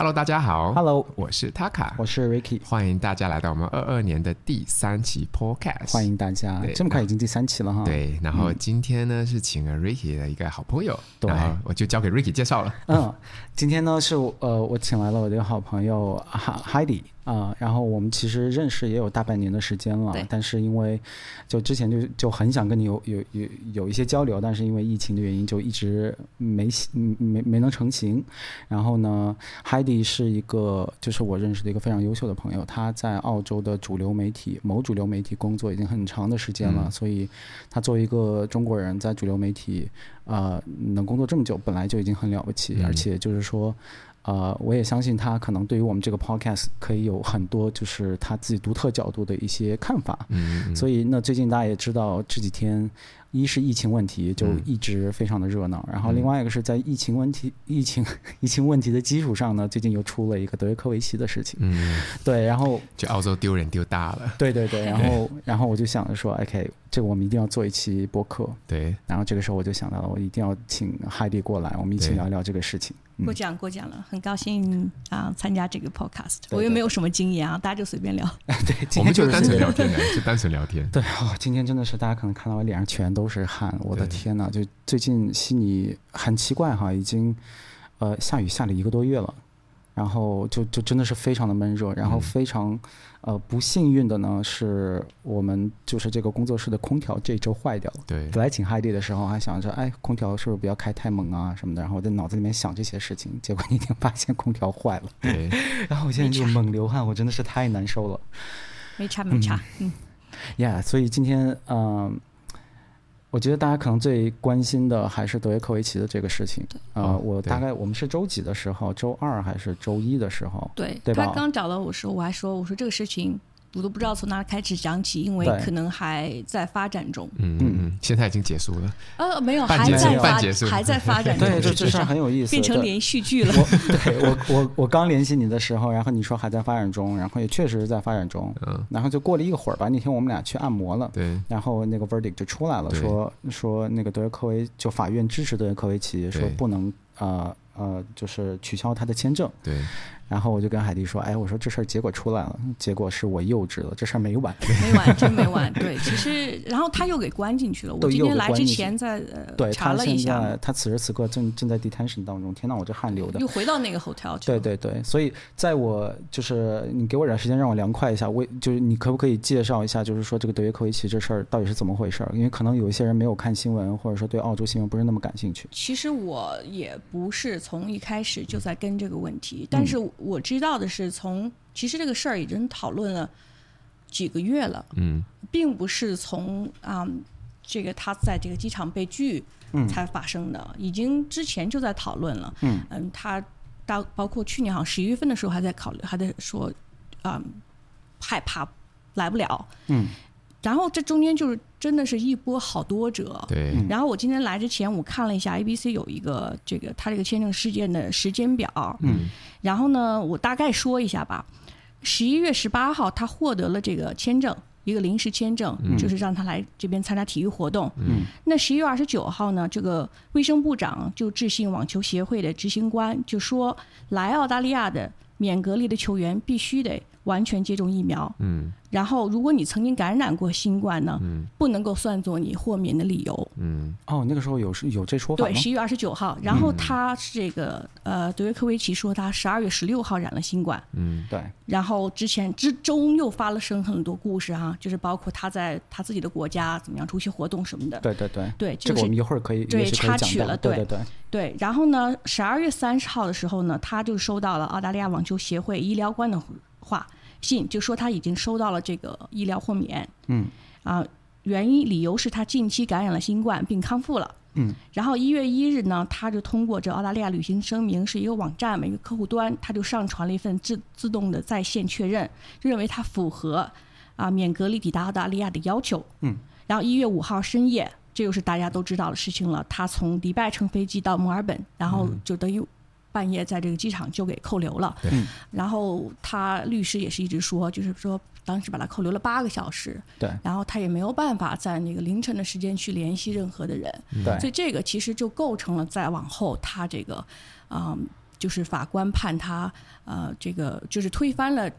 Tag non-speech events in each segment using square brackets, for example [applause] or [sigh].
Hello，大家好。Hello，我是 Taka，我是 Ricky，欢迎大家来到我们二二年的第三期 Podcast。欢迎大家，这么快已经第三期了哈。对，然后今天呢、嗯、是请了 Ricky 的一个好朋友，对，然后我就交给 Ricky 介绍了。嗯，今天呢是呃我请来了我的好朋友 Heidi。啊、呃，然后我们其实认识也有大半年的时间了，但是因为就之前就就很想跟你有有有有一些交流，但是因为疫情的原因就一直没没没能成型。然后呢，Heidi 是一个就是我认识的一个非常优秀的朋友，他在澳洲的主流媒体某主流媒体工作已经很长的时间了，嗯、所以他作为一个中国人在主流媒体呃能工作这么久，本来就已经很了不起，嗯、而且就是说。呃，我也相信他可能对于我们这个 podcast 可以有很多就是他自己独特角度的一些看法。嗯，嗯，所以那最近大家也知道这几天，一是疫情问题就一直非常的热闹，嗯，然后另外一个是在疫情问题、[laughs] 疫情、疫情问题的基础上呢，最近又出了一个德约科维奇的事情。嗯，对，然后就澳洲丢人丢大了。对对对，然后然后我就想着说，OK，这个我们一定要做一期播客。对，然后这个时候我就想到了，我一定要请 Heidi 过来，我们一起聊聊这个事情。过奖过奖了，很高兴啊参加这个 podcast。我又没有什么经验啊，大家就随便聊。[laughs] [laughs] 对，我们就单纯聊天，[laughs] 就单纯聊天。对哦，今天真的是大家可能看到我脸上全都是汗，我的天呐，就最近悉尼很奇怪哈，已经呃下雨下了一个多月了。然后就就真的是非常的闷热，然后非常、嗯、呃不幸运的呢是我们就是这个工作室的空调这周坏掉了。对，本来请 Heidi 的时候还想着，哎，空调是不是不要开太猛啊什么的，然后我在脑子里面想这些事情，结果一天发现空调坏了。对，[laughs] 然后我现在就猛流汗，我真的是太难受了。没差没差，嗯，呀、嗯，yeah, 所以今天嗯。呃我觉得大家可能最关心的还是德约科维奇的这个事情。啊、呃，我大概我们是周几的时候？周二还是周一的时候？对，对吧？他刚找到我时候，我还说，我说这个事情。我都不知道从哪开始讲起，因为可能还在发展中。嗯嗯嗯，现在已经结束了。呃，没有，还在发，还在发展中。对，这这事很有意思，变成连续剧了。[laughs] 对，我我我刚联系你的时候，然后你说还在发展中，然后也确实是在发展中。嗯。然后就过了一会儿吧，那天我们俩去按摩了。对。然后那个 verdict 就出来了，说说那个德约科维，就法院支持德约科维奇，说不能呃呃，就是取消他的签证。对。然后我就跟海蒂说：“哎，我说这事儿结果出来了，结果是我幼稚了，这事儿没完，没完，真没完。对，[laughs] 其实然后他又给关进去了。我今天来之前在呃查了一下，他，他此时此刻正正在 detention 当中。天呐，我这汗流的。又回到那个 hotel 去了。对对对，所以在我就是你给我点时间让我凉快一下，我就是你可不可以介绍一下，就是说这个德约科维奇这事儿到底是怎么回事儿？因为可能有一些人没有看新闻，或者说对澳洲新闻不是那么感兴趣。其实我也不是从一开始就在跟这个问题，但是我知道的是。是从其实这个事儿已经讨论了几个月了，嗯，并不是从啊、嗯、这个他在这个机场被拒才发生的，嗯、已经之前就在讨论了，嗯嗯，他到包括去年好像十一月份的时候还在考虑，还在说啊、嗯、害怕来不了，嗯。然后这中间就是真的是一波好多折。对。然后我今天来之前，我看了一下 ABC 有一个这个他这个签证事件的时间表。嗯。然后呢，我大概说一下吧。十一月十八号，他获得了这个签证，一个临时签证，就是让他来这边参加体育活动。嗯。那十一月二十九号呢，这个卫生部长就致信网球协会的执行官，就说来澳大利亚的免隔离的球员必须得完全接种疫苗。嗯。然后，如果你曾经感染过新冠呢，嗯、不能够算作你豁免的理由。嗯，哦，那个时候有是有这说法吗？对，十一月二十九号。然后他是这个、嗯、呃，德约科维奇说他十二月十六号染了新冠。嗯，对。然后之前之中又发了生很多故事哈、啊，就是包括他在他自己的国家怎么样出席活动什么的。对对对。对，就是、这个我们一会儿可以对插曲了。对对对。对，然后呢，十二月三十号的时候呢，他就收到了澳大利亚网球协会医疗官的话。信就说他已经收到了这个医疗豁免，嗯，啊，原因理由是他近期感染了新冠并康复了，嗯，然后一月一日呢，他就通过这澳大利亚旅行声明是一个网站嘛，一个客户端，他就上传了一份自自动的在线确认，就认为他符合啊免隔离抵达澳大利亚的要求，嗯，然后一月五号深夜，这又是大家都知道的事情了，他从迪拜乘飞机到墨尔本，然后就等于。半夜在这个机场就给扣留了，对，然后他律师也是一直说，就是说当时把他扣留了八个小时，对，然后他也没有办法在那个凌晨的时间去联系任何的人，对，所以这个其实就构成了再往后他这个，嗯，就是法官判他呃这个就是推翻了。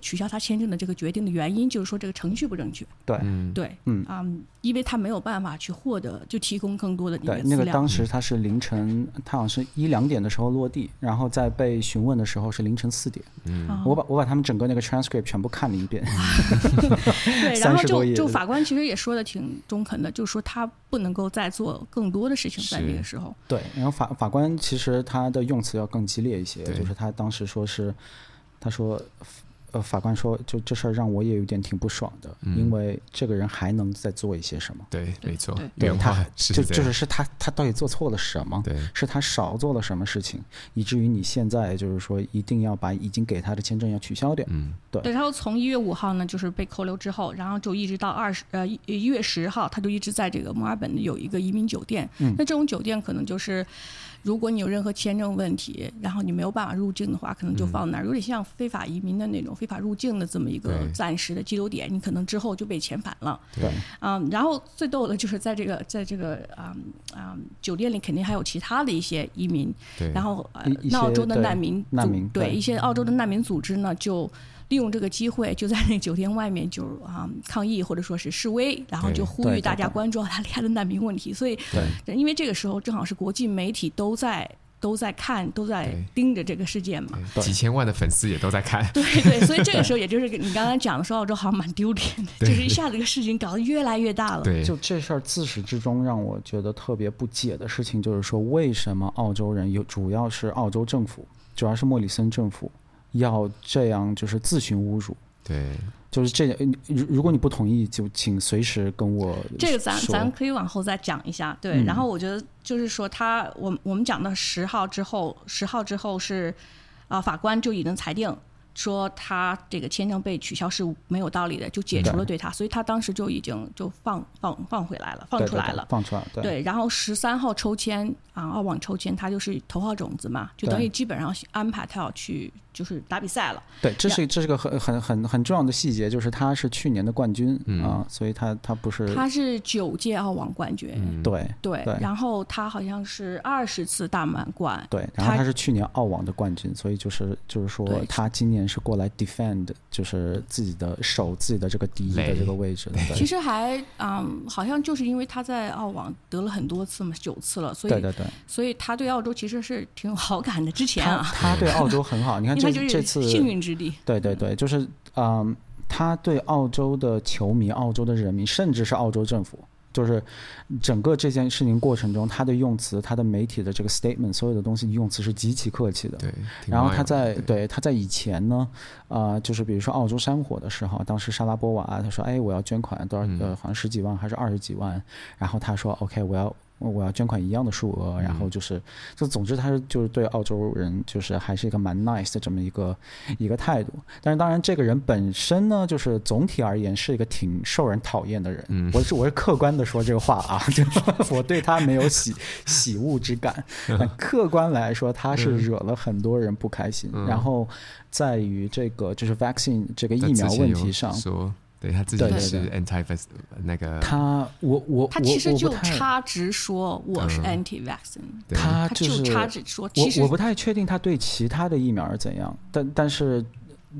取消他签证的这个决定的原因，就是说这个程序不正确。对，对，嗯啊、嗯，因为他没有办法去获得，就提供更多的那个资料。对，那个当时他是凌晨，他好像是一两点的时候落地，然后在被询问的时候是凌晨四点。嗯，我把我把他们整个那个 transcript 全部看了一遍。[laughs] [laughs] 对，然后就就法官其实也说的挺中肯的，就是说他不能够再做更多的事情在那个时候。对，然后法法官其实他的用词要更激烈一些，就是他当时说是，他说。呃，法官说，就这事儿让我也有点挺不爽的，嗯，因为这个人还能再做一些什么？对，没错，对他是就就是是他他到底做错了什么？对，是他少做了什么事情，以至于你现在就是说一定要把已经给他的签证要取消掉？嗯，对。对，然后从一月五号呢，就是被扣留之后，然后就一直到二十呃一月十号，他就一直在这个墨尔本有一个移民酒店。嗯，那这种酒店可能就是。如果你有任何签证问题，然后你没有办法入境的话，可能就放那儿，有点像非法移民的那种非法入境的这么一个暂时的羁留点，你可能之后就被遣返了。对，嗯，然后最逗的就是在这个在这个啊啊、嗯嗯、酒店里，肯定还有其他的一些移民。对，然后呃，澳洲的难民难民对，对一些澳洲的难民组织呢就。利用这个机会，就在那酒店外面就啊抗议或者说是示威，然后就呼吁大家关注澳大利亚的难民问题。所以，因为这个时候正好是国际媒体都在都在看，都在盯着这个事件嘛，几千万的粉丝也都在看。对对，所以这个 [laughs] 时候也就是你刚刚讲的说，澳洲好像蛮丢脸的，就是一下子这个事情搞得越来越大了。对，就这事儿自始至终让我觉得特别不解的事情，就是说为什么澳洲人有，主要是澳洲政府，主要是莫里森政府。要这样就是自寻侮辱，对，就是这。如如果你不同意，就请随时跟我。这个咱咱可以往后再讲一下，对。嗯、然后我觉得就是说他，他我我们讲到十号之后，十号之后是啊、呃，法官就已经裁定。说他这个签证被取消是没有道理的，就解除了对他，对，所以他当时就已经就放放放回来了，放出来了，对对对放出来对。对，然后十三号抽签啊，澳网抽签，他就是头号种子嘛，就等于基本上安排他要去就是打比赛了。对，这是这是个很很很很重要的细节，就是他是去年的冠军、嗯、啊，所以他他不是他是九届澳网冠军，嗯、对对，对，然后他好像是二十次大满贯，对，然后他是去年澳网的冠军，所以就是就是说他今年。是过来 defend，就是自己的守自己的这个第一的这个位置的。其实还嗯，好像就是因为他在澳网得了很多次嘛，九次了，所以对对对，所以他对澳洲其实是挺有好感的。之前啊，他，他对澳洲很好，你看这这次幸运之地。对对对，就是嗯，他对澳洲的球迷、澳洲的人民，甚至是澳洲政府。就是整个这件事情过程中，他的用词，他的媒体的这个 statement，所有的东西用词是极其客气的。对。然后他在对，他在以前呢，啊、呃，就是比如说澳洲山火的时候，当时沙拉波娃他说，哎，我要捐款多少？呃，好像十几万还是二十几万？然后他说，OK，我要。我要捐款一样的数额，然后就是，就总之他是就是对澳洲人就是还是一个蛮 nice 的这么一个一个态度。但是当然，这个人本身呢，就是总体而言是一个挺受人讨厌的人。嗯，我是我是客观的说这个话啊，就 [laughs] 我对他没有喜 [laughs] 喜恶之感。但 [laughs] 客观来说，他是惹了很多人不开心。然后在于这个就是 vaccine 这个疫苗问题上。对他自己是 anti-vax 那个，他我我他其实就插直说我是 anti-vaccine，、嗯、他就是他插直说。其实我我不太确定他对其他的疫苗是怎样，但但是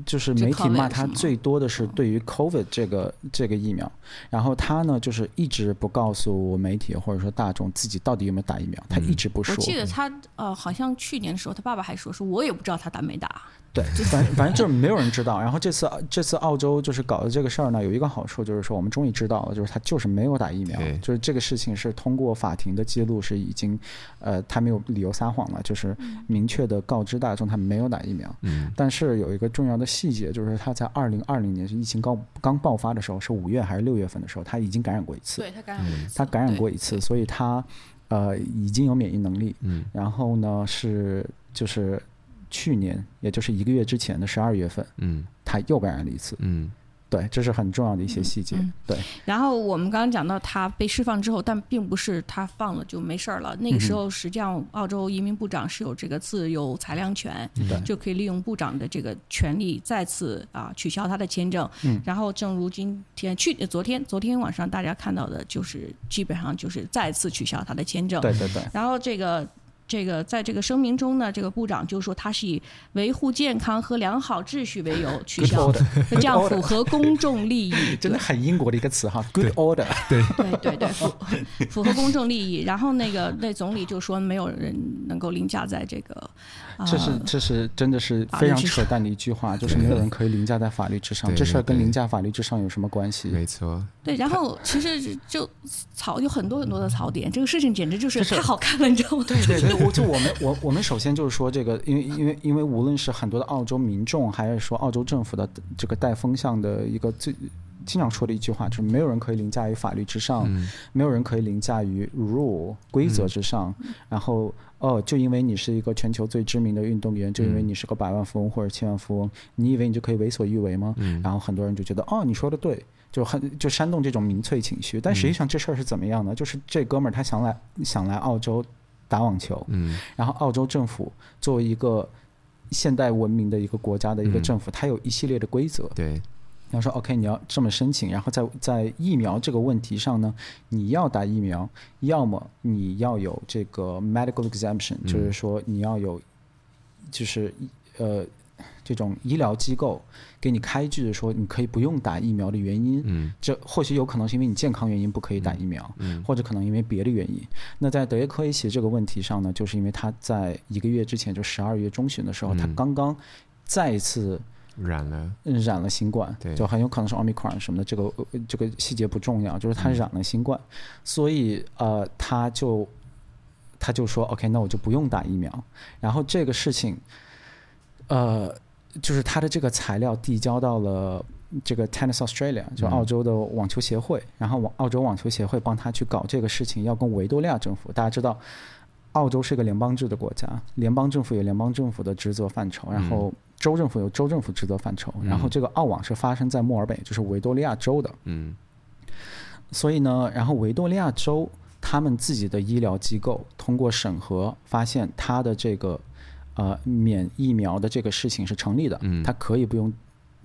就是媒体骂他最多的是对于 COVID 这个这个疫苗，然后他呢就是一直不告诉媒体或者说大众自己到底有没有打疫苗，他一直不说。我记得他呃好像去年的时候，他爸爸还说，说我也不知道他打没打。对，[laughs] 反正反正就是没有人知道。然后这次这次澳洲就是搞的这个事儿呢，有一个好处就是说，我们终于知道了，就是他就是没有打疫苗，就是这个事情是通过法庭的记录是已经，呃，他没有理由撒谎了，就是明确的告知大众他没有打疫苗。嗯。但是有一个重要的细节，就是他在二零二零年是疫情刚刚爆发的时候，是五月还是六月份的时候，他已经感染过一次。对，他感染过一次。他感染过一次，所以他呃已经有免疫能力。嗯。然后呢是就是。去年，也就是一个月之前的十二月份，嗯，他又感染了一次，嗯，对，这是很重要的一些细节，嗯嗯、对。然后我们刚刚讲到他被释放之后，但并不是他放了就没事儿了。那个时候，实际上澳洲移民部长是有这个自由裁量权，嗯、就可以利用部长的这个权利再次啊取消他的签证。嗯。然后，正如今天去昨天昨天晚上大家看到的，就是基本上就是再次取消他的签证。对对对。然后这个。这个在这个声明中呢，这个部长就说他是以维护健康和良好秩序为由取消的，[laughs] 这样符合公众利益。[laughs] 真的很英国的一个词哈，Good order。对对对对，符符合公众利益。然后那个那总理就说没有人能够凌驾在这个。这是这是真的是非常扯淡的一句话，就是没有人可以凌驾在法律之上。这事儿跟凌驾法律之上有什么关系？没错。对，然后其实就槽有很多很多的槽点，这个事情简直就是太好看了，你知道吗？对对对，[laughs] 我就我们我我们首先就是说这个，因为因为因为无论是很多的澳洲民众，还是说澳洲政府的这个带风向的一个最经常说的一句话，就是没有人可以凌驾于法律之上，嗯、没有人可以凌驾于 rule 规则之上，嗯、然后。哦，就因为你是一个全球最知名的运动员，就因为你是个百万富翁或者千万富翁，你以为你就可以为所欲为吗？嗯、然后很多人就觉得，哦，你说的对，就很就煽动这种民粹情绪。但实际上这事儿是怎么样呢？就是这哥们儿他想来想来澳洲打网球，嗯、然后澳洲政府作为一个现代文明的一个国家的一个政府，它、嗯、有一系列的规则。对。要说 OK，你要这么申请，然后在在疫苗这个问题上呢，你要打疫苗，要么你要有这个 medical exemption，嗯，就是说你要有，就是呃这种医疗机构给你开具的说你可以不用打疫苗的原因，嗯，这或许有可能是因为你健康原因不可以打疫苗，嗯，或者可能因为别的原因。那在德约科维奇这个问题上呢，就是因为他在一个月之前，就十二月中旬的时候，他刚刚再一次。染了，染了新冠，对，就很有可能是奥密克戎什么的，这个这个细节不重要，就是他染了新冠，嗯、所以呃，他就他就说 OK，那我就不用打疫苗。然后这个事情，呃，就是他的这个材料递交到了这个 Tennis Australia，就澳洲的网球协会，嗯、然后网澳洲网球协会帮他去搞这个事情，要跟维多利亚政府，大家知道，澳洲是个联邦制的国家，联邦政府有联邦政府的职责范畴，然后。州政府有州政府职责范畴，然后这个澳网是发生在墨尔本，就是维多利亚州的。嗯。所以呢，然后维多利亚州他们自己的医疗机构通过审核，发现他的这个呃免疫苗的这个事情是成立的，嗯，他可以不用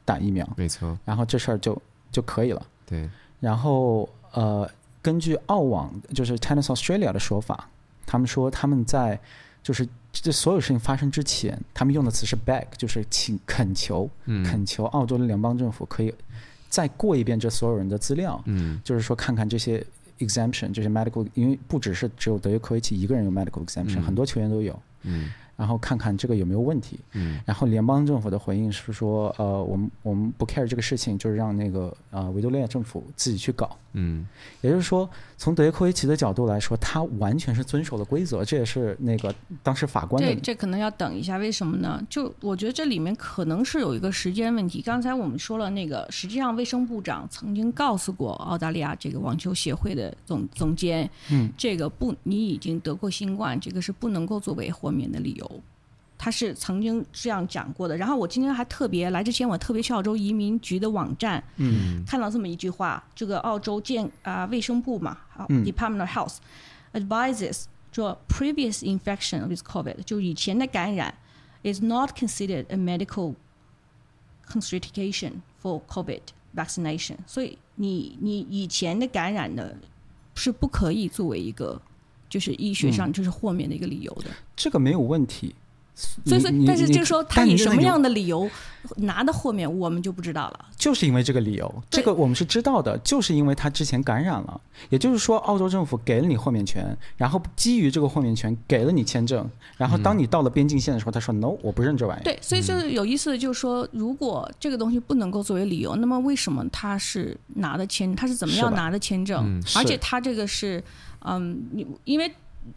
打疫苗，没错。然后这事儿就就可以了。对。然后呃，根据澳网就是 Tennis Australia 的说法，他们说他们在就是。这所有事情发生之前，他们用的词是 beg，就是请恳求，恳求澳洲的联邦政府可以再过一遍这所有人的资料，嗯，就是说看看这些 exemption，这些 medical，因为不只是只有德约科维奇一个人有 medical exemption，嗯，很多球员都有，嗯。然后看看这个有没有问题。嗯。然后联邦政府的回应是说，呃，我们我们不 care 这个事情，就是让那个呃维多利亚政府自己去搞。嗯。也就是说，从德约科维奇的角度来说，他完全是遵守了规则，这也是那个当时法官的。这这可能要等一下，为什么呢？就我觉得这里面可能是有一个时间问题。刚才我们说了，那个实际上卫生部长曾经告诉过澳大利亚这个网球协会的总总监，嗯，这个不，你已经得过新冠，这个是不能够作为豁免的理由。他是曾经这样讲过的。然后我今天还特别来之前，我特别去澳洲移民局的网站，嗯，看到这么一句话，这个澳洲健啊卫生部嘛，嗯，Department of Health advises 说 previous infection with COVID 就以前的感染 is not considered a medical contraindication for COVID vaccination。所以你你以前的感染呢，是不可以作为一个就是医学上就是豁免的一个理由的。这个没有问题。所以说，但是就是说，他以什么样的理由拿的豁免，我们就不知道了。就是因为这个理由，这个我们是知道的，就是因为他之前感染了。也就是说，澳洲政府给了你豁免权，然后基于这个豁免权给了你签证，然后当你到了边境线的时候，他说 “no，我不认这玩意儿”。对，所以就是有意思的就是说，如果这个东西不能够作为理由，那么为什么他是拿的签？他是怎么样拿的签证？而且他这个是，嗯，你因为。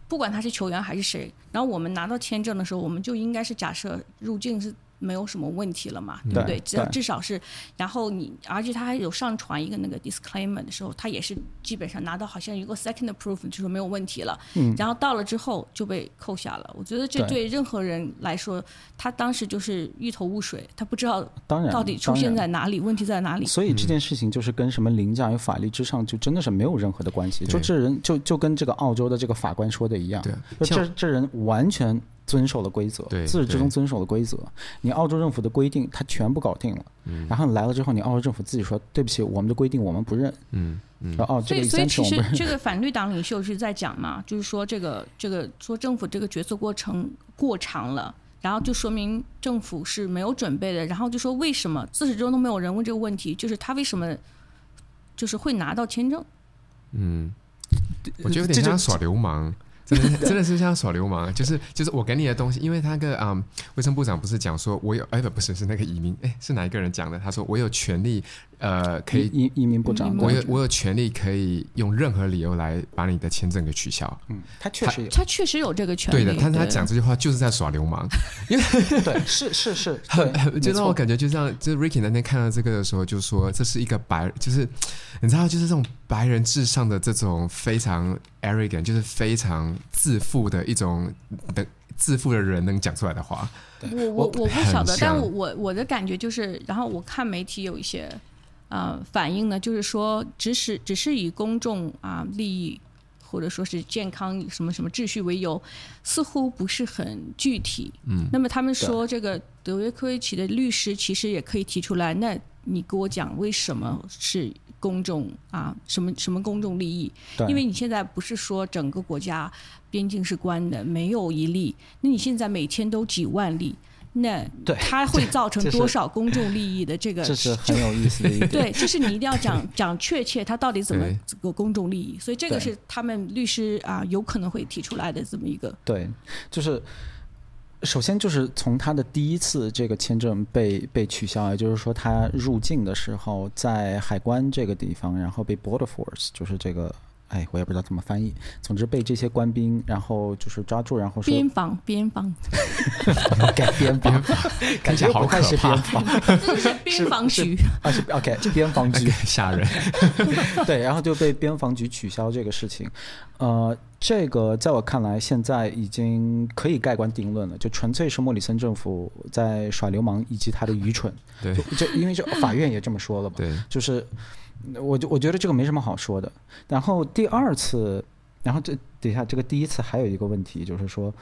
不管他是球员还是谁，然后我们拿到签证的时候，我们就应该是假设入境是。没有什么问题了嘛，对不对？至至少是，然后你，而且他还有上传一个那个 disclaimer 的时候，他也是基本上拿到好像一个 second proof，就是没有问题了。嗯。然后到了之后就被扣下了。我觉得这对任何人来说，他当时就是一头雾水，他不知道到底出现在哪里，问题在哪里。所以这件事情就是跟什么凌驾于法律之上，就真的是没有任何的关系。就这人就就跟这个澳洲的这个法官说的一样，对，这这人完全。遵守了规则，自始至终遵守了规则。你澳洲政府的规定，他全部搞定了。嗯。然后你来了之后，你澳洲政府自己说：“对不起，我们的规定我们不认。”嗯嗯。哦，所以所以其实这个反对党领袖是在讲嘛，就是说这个这个说政府这个决策过程过长了，然后就说明政府是没有准备的，然后就说为什么自始至终都没有人问这个问题，就是他为什么就是会拿到签证？嗯，我觉得有点像耍流氓。真的真的是像耍流氓，就是就是我给你的东西，因为那个啊，卫、生部长不是讲说，我有哎不不是是那个移民哎是哪一个人讲的？他说我有权利呃可以移移民部长，我有我有权利可以用任何理由来把你的签证给取消。嗯，他确实有他，他确实有这个权利。对的，但是他讲这句话就是在耍流氓，[laughs] 因为对是是是，[laughs] 就让我感觉就像就是 Ricky 那天看到这个的时候，就说这是一个白，就是你知道就是这种白人至上的这种非常。arrogant 就是非常自负的一种的自负的人能讲出来的话。我我我不晓得，但我我我的感觉就是，然后我看媒体有一些呃反应呢，就是说，只是只是以公众啊、呃、利益或者说是健康什么什么秩序为由，似乎不是很具体。嗯，那么他们说这个德约科维奇的律师其实也可以提出来，那你给我讲为什么是？公众啊，什么什么公众利益？因为你现在不是说整个国家边境是关的，没有一例。那你现在每天都几万例，那对它会造成多少公众利益的这个？这是很有意思的一点。对，就是你一定要讲讲确切，它到底怎么这个公众利益？所以这个是他们律师啊有可能会提出来的这么一个。对，就是。首先就是从他的第一次这个签证被被取消，也就是说他入境的时候在海关这个地方，然后被 Border Force 就是这个。哎，我也不知道怎么翻译。总之被这些官兵，然后就是抓住，然后说边防边防，[laughs] 改边防，感觉好可怕。[laughs] [laughs] 边防是边防局啊，是 OK，边防局吓人。对，然后就被边防局取消这个事情。呃，这个在我看来，现在已经可以盖棺定论了，就纯粹是莫里森政府在耍流氓，以及他的愚蠢。对，就因为这法院也这么说了嘛。对，就是。我就我觉得这个没什么好说的。然后第二次，然后这等一下，这个第一次还有一个问题，就是说，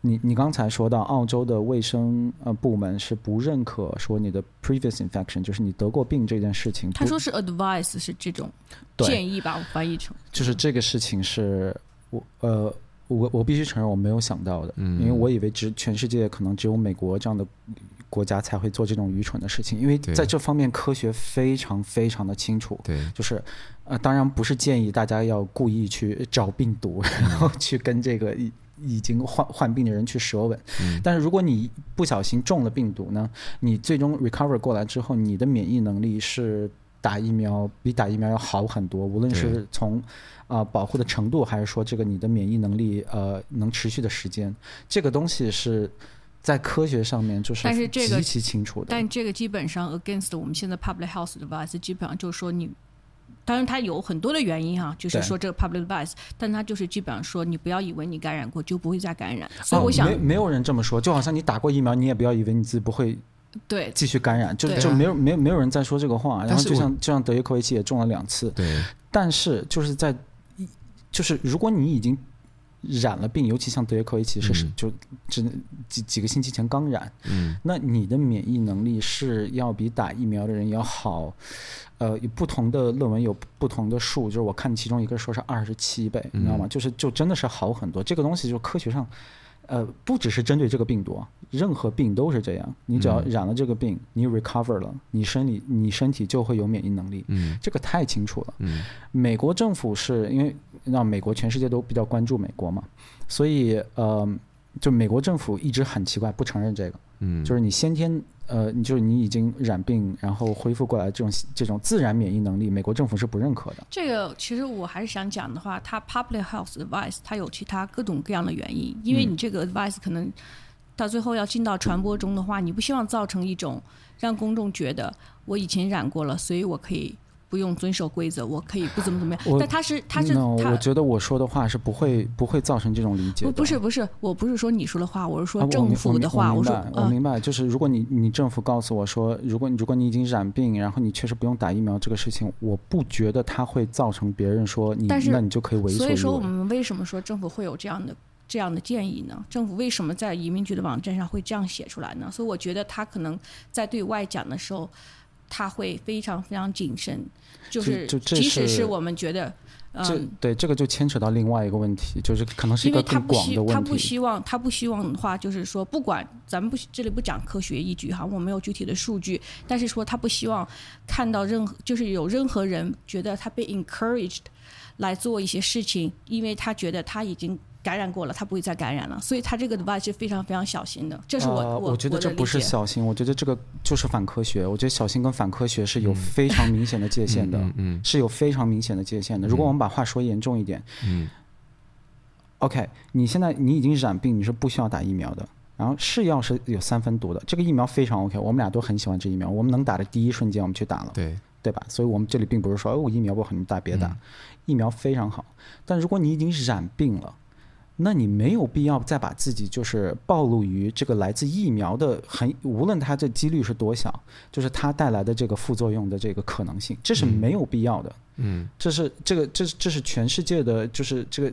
你你刚才说到澳洲的卫生呃部门是不认可说你的 previous infection，就是你得过病这件事情。他说是 advice 是这种建议吧，我翻译成。就是这个事情是我呃我我必须承认我没有想到的，因为我以为只全世界可能只有美国这样的。国家才会做这种愚蠢的事情，因为在这方面科学非常非常的清楚。对，就是，呃，当然不是建议大家要故意去找病毒，然后去跟这个已已经患患病的人去舌吻。嗯。但是如果你不小心中了病毒呢，你最终 recover 过来之后，你的免疫能力是打疫苗比打疫苗要好很多，无论是从啊、呃、保护的程度，还是说这个你的免疫能力呃能持续的时间，这个东西是。在科学上面就是极其清楚的，但这个基本上 against 我们现在 public health advice 基本上就是说你，当然它有很多的原因哈、啊，就是说这个 public advice，但它就是基本上说你不要以为你感染过就不会再感染，所以我想、哦、没没有人这么说，就好像你打过疫苗，你也不要以为你自己不会对。继续感染，就就没有没有没有人在说这个话，然后就像就像德约科维奇也中了两次，对，但是就是在就是如果你已经。染了病，尤其像德约科维奇是就只几几个星期前刚染，嗯，那你的免疫能力是要比打疫苗的人要好，呃，有不同的论文有不同的数，就是我看其中一个说是二十七倍，你知道吗？就是就真的是好很多。这个东西就科学上。呃，不只是针对这个病毒，任何病都是这样。你只要染了这个病，嗯、你 recover 了，你身体你身体就会有免疫能力。嗯，这个太清楚了。嗯，美国政府是因为让美国全世界都比较关注美国嘛，所以呃，就美国政府一直很奇怪，不承认这个。嗯，就是你先天。呃，你就是你已经染病，然后恢复过来这种这种自然免疫能力，美国政府是不认可的。这个其实我还是想讲的话，它 public health advice 它有其他各种各样的原因，因为你这个 advice 可能到最后要进到传播中的话，你不希望造成一种让公众觉得我以前染过了，所以我可以。不用遵守规则，我可以不怎么怎么样。但他是他是他，我觉得我说的话是不会不会造成这种理解。不不是不是，我不是说你说的话，我是说政府的话。啊、我，我，我明白，我，说我明白，就是如果你你政府告诉我说，如果如果你已经染病，然后你确实不用打疫苗这个事情，我不觉得它会造成别人说你，那你就可以为所欲为。所以说我们为什么说政府会有这样的？这样的建议呢？政府为什么在移民局的网站上会这样写出来呢？所以我觉得他可能在对外讲的时候，他会非常非常谨慎，就是即使是我们觉得。这对这个就牵扯到另外一个问题，就是可能是一个更广的问题。他不希望，他不希望的话，就是说，不管咱们不这里不讲科学依据哈，我没有具体的数据，但是说他不希望看到任何，就是有任何人觉得他被 encouraged 来做一些事情，因为他觉得他已经。感染过了，他不会再感染了，所以他这个 device 是非常非常小心的。这是我、呃、我觉得这不是小心，我，觉得这个就是反科学。我觉得小心跟反科学是有非常明显的界限的，嗯，嗯，是有非常明显的界限的。如果我们把话说严重一点，嗯，OK，你现在你已经染病，你是不需要打疫苗的。然后是药是有三分毒的，这个疫苗非常 OK，我们俩都很喜欢这疫苗，我们能打的第一瞬间我们去打了，对对吧？所以我们这里并不是说，哎，我疫苗不好，你打别打，嗯，疫苗非常好。但如果你已经染病了。那你没有必要再把自己就是暴露于这个来自疫苗的很，无论它的几率是多小，就是它带来的这个副作用的这个可能性，这是没有必要的。嗯，这是这个这是这是全世界的，就是这个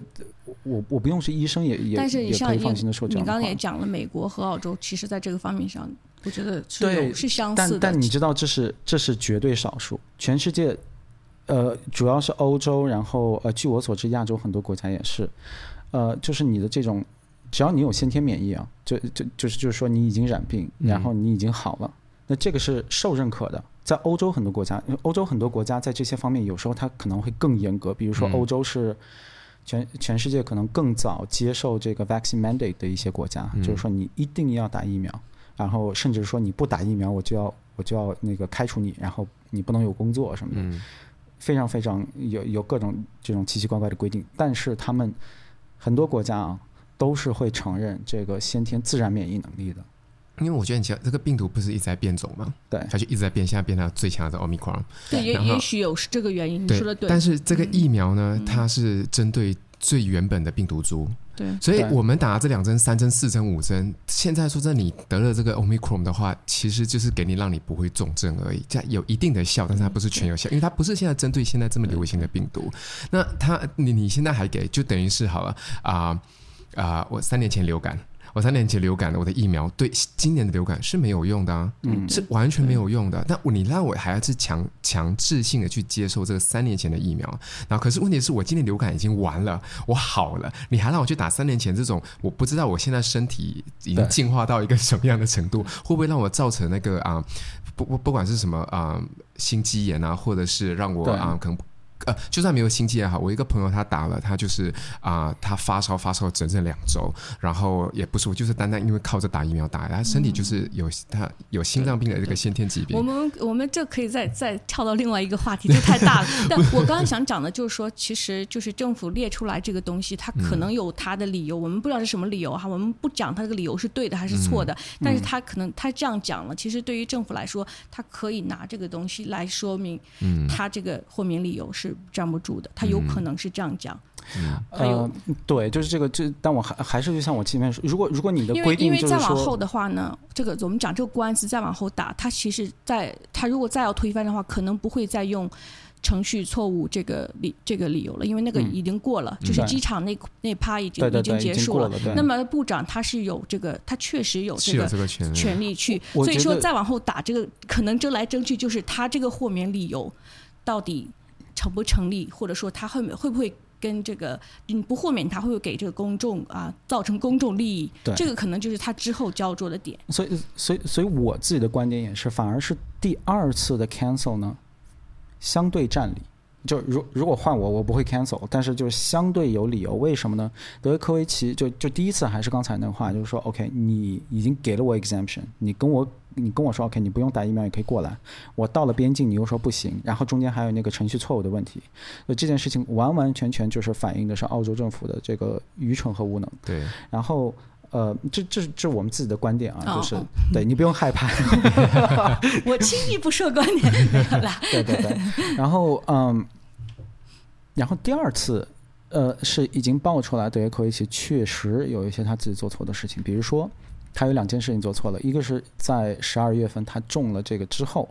我我不用是医生也也但是也可以放心的说这样。你刚刚也讲了，美国和澳洲其实在这个方面上，我觉得是有是相似的。但但你知道这是这是绝对少数，全世界呃主要是欧洲，然后呃据我所知，亚洲很多国家也是。呃，就是你的这种，只要你有先天免疫啊，就就就是就是说你已经染病，然后你已经好了，嗯、那这个是受认可的。在欧洲很多国家，欧洲很多国家在这些方面有时候它可能会更严格。比如说欧洲是全全世界可能更早接受这个 vaccine mandate 的一些国家，嗯、就是说你一定要打疫苗，然后甚至说你不打疫苗，我就要我就要那个开除你，然后你不能有工作什么的，嗯、非常非常有有各种这种奇奇怪怪的规定，但是他们。很多国家啊，都是会承认这个先天自然免疫能力的，因为我觉得你讲这个病毒不是一直在变种吗？对，它就一直在变，现在变到最强的 Omicron。对，也也许有是这个原因。你说的对。但是这个疫苗呢，嗯、它是针对最原本的病毒株。对，所以我们打了这两针、三针、四针、五针，现在说这你得了这个 Omicron 的话，其实就是给你让你不会重症而已，这有一定的效，但是它不是全有效，因为它不是现在针对现在这么流行的病毒。那它你你现在还给，就等于是好了啊啊、呃呃！我三年前流感。我三年前流感的，我的疫苗对今年的流感是没有用的，啊，嗯，是完全没有用的。但你让我还要是强强制性的去接受这个三年前的疫苗，然后可是问题是我今年流感已经完了，我好了，你还让我去打三年前这种，我不知道我现在身体已经进化到一个什么样的程度，[laughs] 会不会让我造成那个啊，不不不管是什么啊心肌炎啊，或者是让我啊可能。呃，就算没有心肌也好，我一个朋友他打了，他就是啊、呃，他发烧发烧整整两周，然后也不是我，就是单单因为靠着打疫苗打，他身体就是有、嗯、他有心脏病的这个先天疾病。我们我们这可以再再跳到另外一个话题，这太大了。[laughs] 但我刚刚想讲的就是说，其实就是政府列出来这个东西，它可能有它的理由，嗯、我们不知道是什么理由哈，我们不讲它这个理由是对的还是错的，嗯、但是他可能他这样讲了，其实对于政府来说，他可以拿这个东西来说明，嗯，他这个豁免理由是。站不住的，他有可能是这样讲。嗯，呃，对，就是这个，这但我还还是就像我前面说，如果如果你的规定就是说，因为因为再往后的话呢，这个我们讲这个官司再往后打，他其实在他如果再要推翻的话，可能不会再用程序错误这个理这个理由了，因为那个已经过了，嗯、就是机场那那趴已经已经结束了。那么部长他是有这个，他确实有这个权利去，所以说再往后打这个，可能争来争去就是他这个豁免理由到底。成不成立，或者说他会会不会跟这个你不豁免他，会不会给这个公众啊造成公众利益？对，这个可能就是他之后焦灼的点。所以，所以，所以我自己的观点也是，反而是第二次的 cancel 呢，相对占理。就如如果换我，我不会 cancel，但是就是相对有理由。为什么呢？德约科维奇就就第一次还是刚才那话，就是说，OK，你已经给了我 exemption，你跟我。你跟我说 OK，你不用打疫苗也可以过来。我到了边境，你又说不行，然后中间还有那个程序错误的问题。那这件事情完完全全就是反映的是澳洲政府的这个愚蠢和无能。对。然后呃，这这这是我们自己的观点啊，就是、哦、对你不用害怕。[laughs] 我轻易不说观点。对对对。然后嗯，然后第二次呃是已经爆出来，德约科维奇确实有一些他自己做错的事情，比如说。他有两件事情做错了，一个是在十二月份他中了这个之后，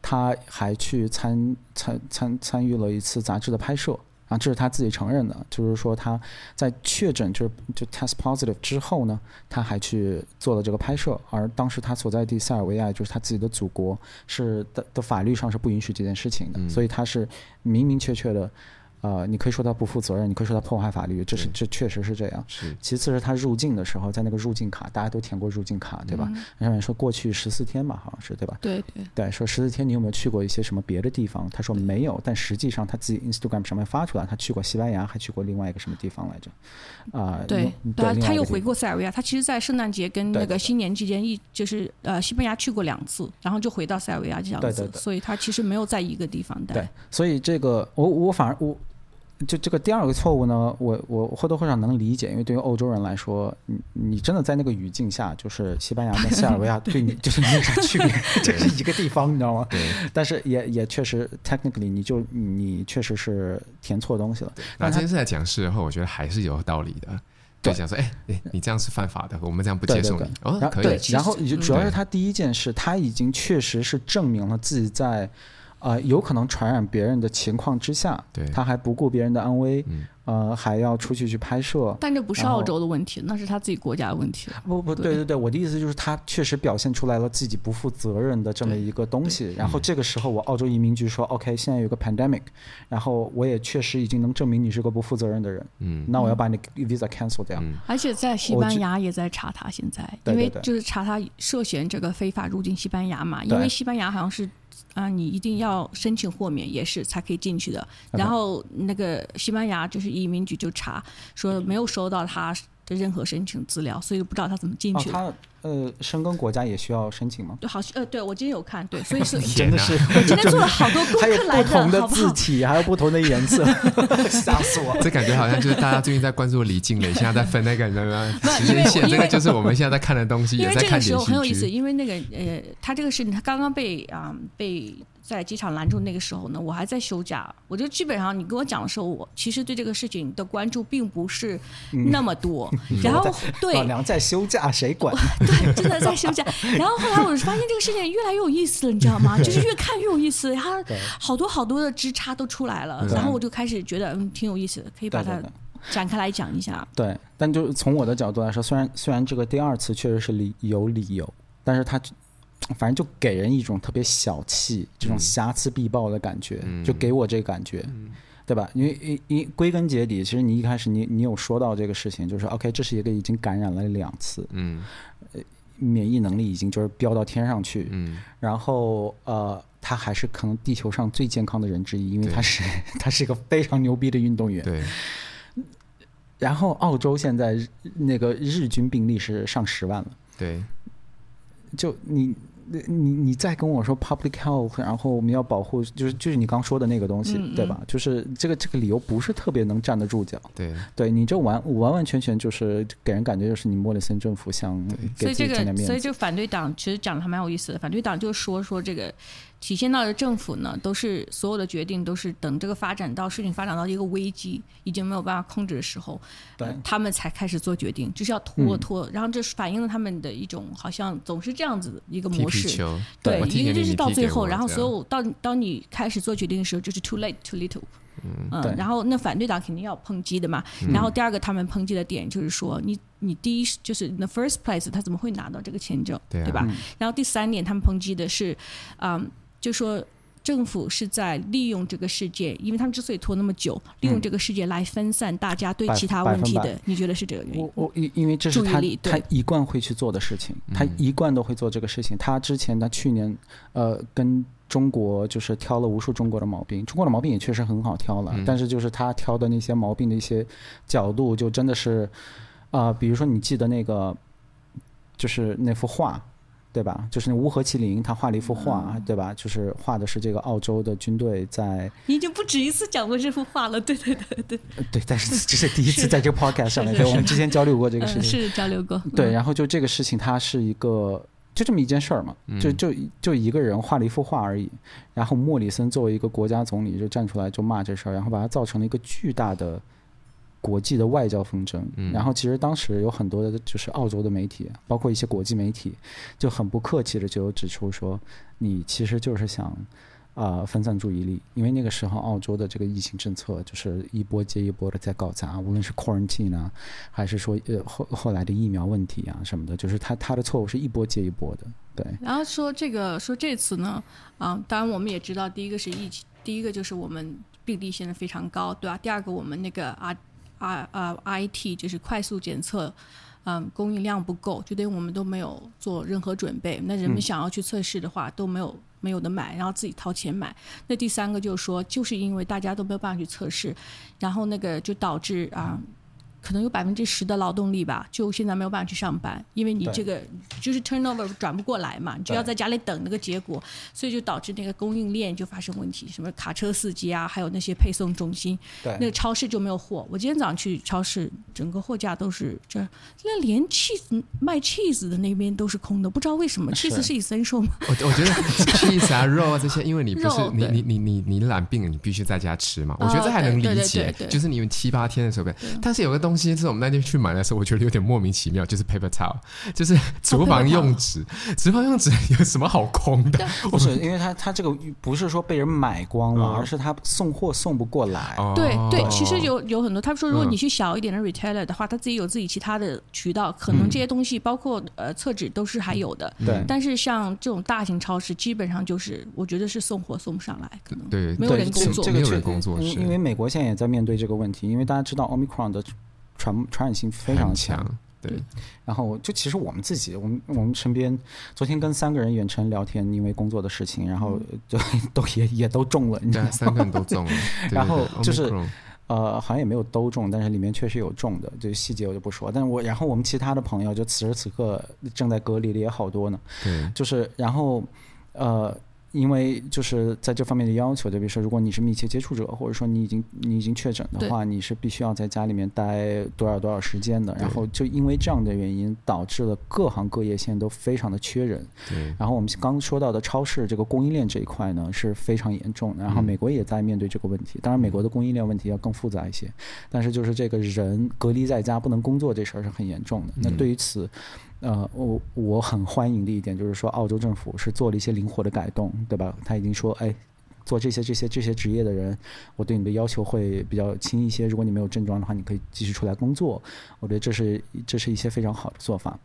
他还去参参参参与了一次杂志的拍摄，然后这是他自己承认的，就是说他在确诊就是就 test positive 之后呢，他还去做了这个拍摄，而当时他所在地塞尔维亚就是他自己的祖国，是的的法律上是不允许这件事情的，嗯、所以他是明明确确的。呃，你可以说他不负责任，你可以说他破坏法律，这是这确实是这样。是。其次是他入境的时候，在那个入境卡，大家都填过入境卡，对吧？上面、嗯、说过去十四天嘛，好像是对吧？对对。对，说十四天你有没有去过一些什么别的地方？他说没有，但实际上他自己 Instagram 上面发出来，他去过西班牙，还去过另外一个什么地方来着？啊、呃，对，对，他他又回过塞尔维亚。他其实，在圣诞节跟那个新年期间，一就是呃西班牙去过两次，然后就回到塞尔维亚这样子。对对对。所以他其实没有在一个地方待。对，所以这个我我反而我。就这个第二个错误呢，我我或多或少能理解，因为对于欧洲人来说，你你真的在那个语境下，就是西班牙跟塞尔维亚 [laughs] 对你就是没有啥区别，[laughs] 这是一个地方，你知道吗？对。但是也也确实，technically，你就你确实是填错东西了。那今天是在讲事后，我觉得还是有道理的。对，想说，哎哎，你这样是犯法的，我们这样不接受你。哦，可以。对，然后主要是他第一件事，他已经确实是证明了自己在。呃，有可能传染别人的情况之下，对，他还不顾别人的安危，嗯、呃，还要出去去拍摄。但这不是澳洲的问题，那是他自己国家的问题。不不，对对对，我的意思就是他确实表现出来了自己不负责任的这么一个东西。然后这个时候，我澳洲移民局说，OK，现在有个 pandemic，然后我也确实已经能证明你是个不负责任的人。嗯，那我要把你 visa cancel 掉。嗯、而且在西班牙也在查他，现在因为就是查他涉嫌这个非法入境西班牙嘛，因为西班牙好像是。啊，你一定要申请豁免，也是才可以进去的。然后那个西班牙就是移民局就查，说没有收到他的任何申请资料，所以不知道他怎么进去的。哦呃，申根国家也需要申请吗？对，好，呃，对我今天有看，对，所以是真的是，[laughs] 我今天做了好多 [laughs] 功课来的，还有不同的字体，好好还有不同的颜色，[laughs] 吓死我了！这感觉好像就是大家最近在关注李静蕾，现在在分那个什么时间线，这个就是我们现在在看的东西，也在看连续剧。因为这个时候很有意思，因为那个呃，他这个事情他刚刚被啊、呃、被。在机场拦住那个时候呢，我还在休假。我就基本上你跟我讲的时候，我其实对这个事情的关注并不是那么多。[laughs] 嗯、然后对老娘在休假，谁管？[laughs] 对，真的在休假。然后后来我就发现这个事情越来越有意思了，你知道吗？就是越看越有意思，它好多好多的枝杈都出来了。然后我就开始觉得嗯挺有意思的，可以把它展开来讲一下。对，对，但就从我的角度来说，虽然虽然这个第二次确实是理有理由，但是他。反正就给人一种特别小气、这种瑕疵必报的感觉，嗯、就给我这个感觉，嗯、对吧？因为因因归根结底，其实你一开始你你有说到这个事情，就是 OK，这是一个已经感染了两次，嗯，免疫能力已经就是飙到天上去，嗯，然后呃，他还是可能地球上最健康的人之一，因为他是他是一个非常牛逼的运动员，对。然后澳洲现在那个日均病例是上十万了，对，就你。你你你再跟我说 public health，然后我们要保护，就是就是你刚说的那个东西，嗯嗯对吧？就是这个这个理由不是特别能站得住脚。对，对你这完完完全全就是给人感觉就是你莫里森政府想给自己点面子。所以这个，所以这个反对党其实讲的还蛮有意思的。反对党就说说这个。体现到的政府呢，都是所有的决定都是等这个发展到事情发展到一个危机已经没有办法控制的时候，对、呃，他们才开始做决定，就是要拖拖，嗯、然后这是反映了他们的一种好像总是这样子的一个模式，对，因为这是到最后，然后所有到当你开始做决定的时候，就是 too late too little，嗯，嗯，然后那反对党肯定要抨击的嘛，嗯、然后第二个他们抨击的点就是说你你第一就是 in the first place 他怎么会拿到这个签证，对，啊、对吧？嗯、然后第三点他们抨击的是，嗯，就说。政府是在利用这个事件，因为他们之所以拖那么久，利用这个事件来分散大家对其他问题的，你觉得是这个原因？我我因因为这是他他一贯会去做的事情，他一贯都会做这个事情。他之前他去年呃跟中国就是挑了无数中国的毛病，中国的毛病也确实很好挑了，嗯、但是就是他挑的那些毛病的一些角度，就真的是啊、呃，比如说你记得那个就是那幅画。对吧？就是那乌合麒麟，他画了一幅画，嗯、对吧？就是画的是这个澳洲的军队在。你已经不止一次讲过这幅画了，对对对对。对，但是这是第一次在这个 podcast 上面，对，我们之前交流过这个事情，是交流过。对，然后就这个事情，它是一个就这么一件事儿嘛，就就就一个人画了一幅画而已。然后莫里森作为一个国家总理，就站出来就骂这事儿，然后把它造成了一个巨大的。国际的外交纷争，然后其实当时有很多的，就是澳洲的媒体，包括一些国际媒体，就很不客气的就有指出说，你其实就是想，啊、呃，分散注意力，因为那个时候澳洲的这个疫情政策就是一波接一波的在搞砸，无论是 quarantine 啊，还是说呃后后来的疫苗问题啊什么的，就是他他的错误是一波接一波的。对。然后说这个说这次呢，啊，当然我们也知道，第一个是疫情，第一个就是我们病例现在非常高，对吧？第二个我们那个啊啊啊 IT 就是快速检测。嗯，供应量不够，就等于我们都没有做任何准备。那人们想要去测试的话，都没有没有的买，然后自己掏钱买。那第三个就是说，就是因为大家都没有办法去测试，然后那个就导致啊。可能有百分之十的劳动力吧，就现在没有办法去上班，因为你这个就是 turnover 转不过来嘛，你就要在家里等那个结果，所以就导致那个供应链就发生问题，什么卡车司机啊，还有那些配送中心，那个超市就没有货。我今天早上去超市，整个货架都是这，那连 cheese 卖 cheese 的那边都是空的，不知道为什么，cheese 是。essential 吗？我我觉得 [laughs] cheese 啊肉啊这些，因为你不是你你你你你染病了，你必须在家吃嘛，我觉得这还能理解，就是你们七八天的时候，但是有个东西。其实我们那天去买的时候，我觉得有点莫名其妙，就是 paper towel，就是厨房用纸。厨房用纸有什么好空的？[laughs] 不是，因为它它这个不是说被人买光了，而是它送货送不过来。对对，其实有有很多，他说如果你去小一点的 retailer 的话，他自己有自己其他的渠道，可能这些东西包括呃厕纸都是还有的。对。但是像这种大型超市，基本上就是我觉得是送货送不上来，可能对没有人工作，没有人工作。因为美国现在也在面对这个问题，因为大家知道 Omicron 的。传传染性非常强，对。然后就其实我们自己，我们我们身边，昨天跟三个人远程聊天，因为工作的事情，然后 [laughs] 就都也也都中了，你知道吗？三个人都中了。[laughs] 然后就是呃，好像也没有都中，但是里面确实有中的，这细节我就不说。但是我然后我们其他的朋友，就此时此刻正在隔离的也好多呢。对。就是然后呃。因为就是在这方面的要求，就比如说，如果你是密切接触者，或者说你已经你已经确诊的话，你是必须要在家里面待多少多少时间的。然后就因为这样的原因，导致了各行各业现在都非常的缺人。然后我们刚说到的超市这个供应链这一块呢是非常严重的。然后美国也在面对这个问题。当然，美国的供应链问题要更复杂一些。但是就是这个人隔离在家不能工作这事儿是很严重的。那对于此。呃，我我很欢迎的一点就是说，澳洲政府是做了一些灵活的改动，对吧？他已经说，哎，做这些这些这些职业的人，我对你的要求会比较轻一些。如果你没有症状的话，你可以继续出来工作。我觉得这是这是一些非常好的做法。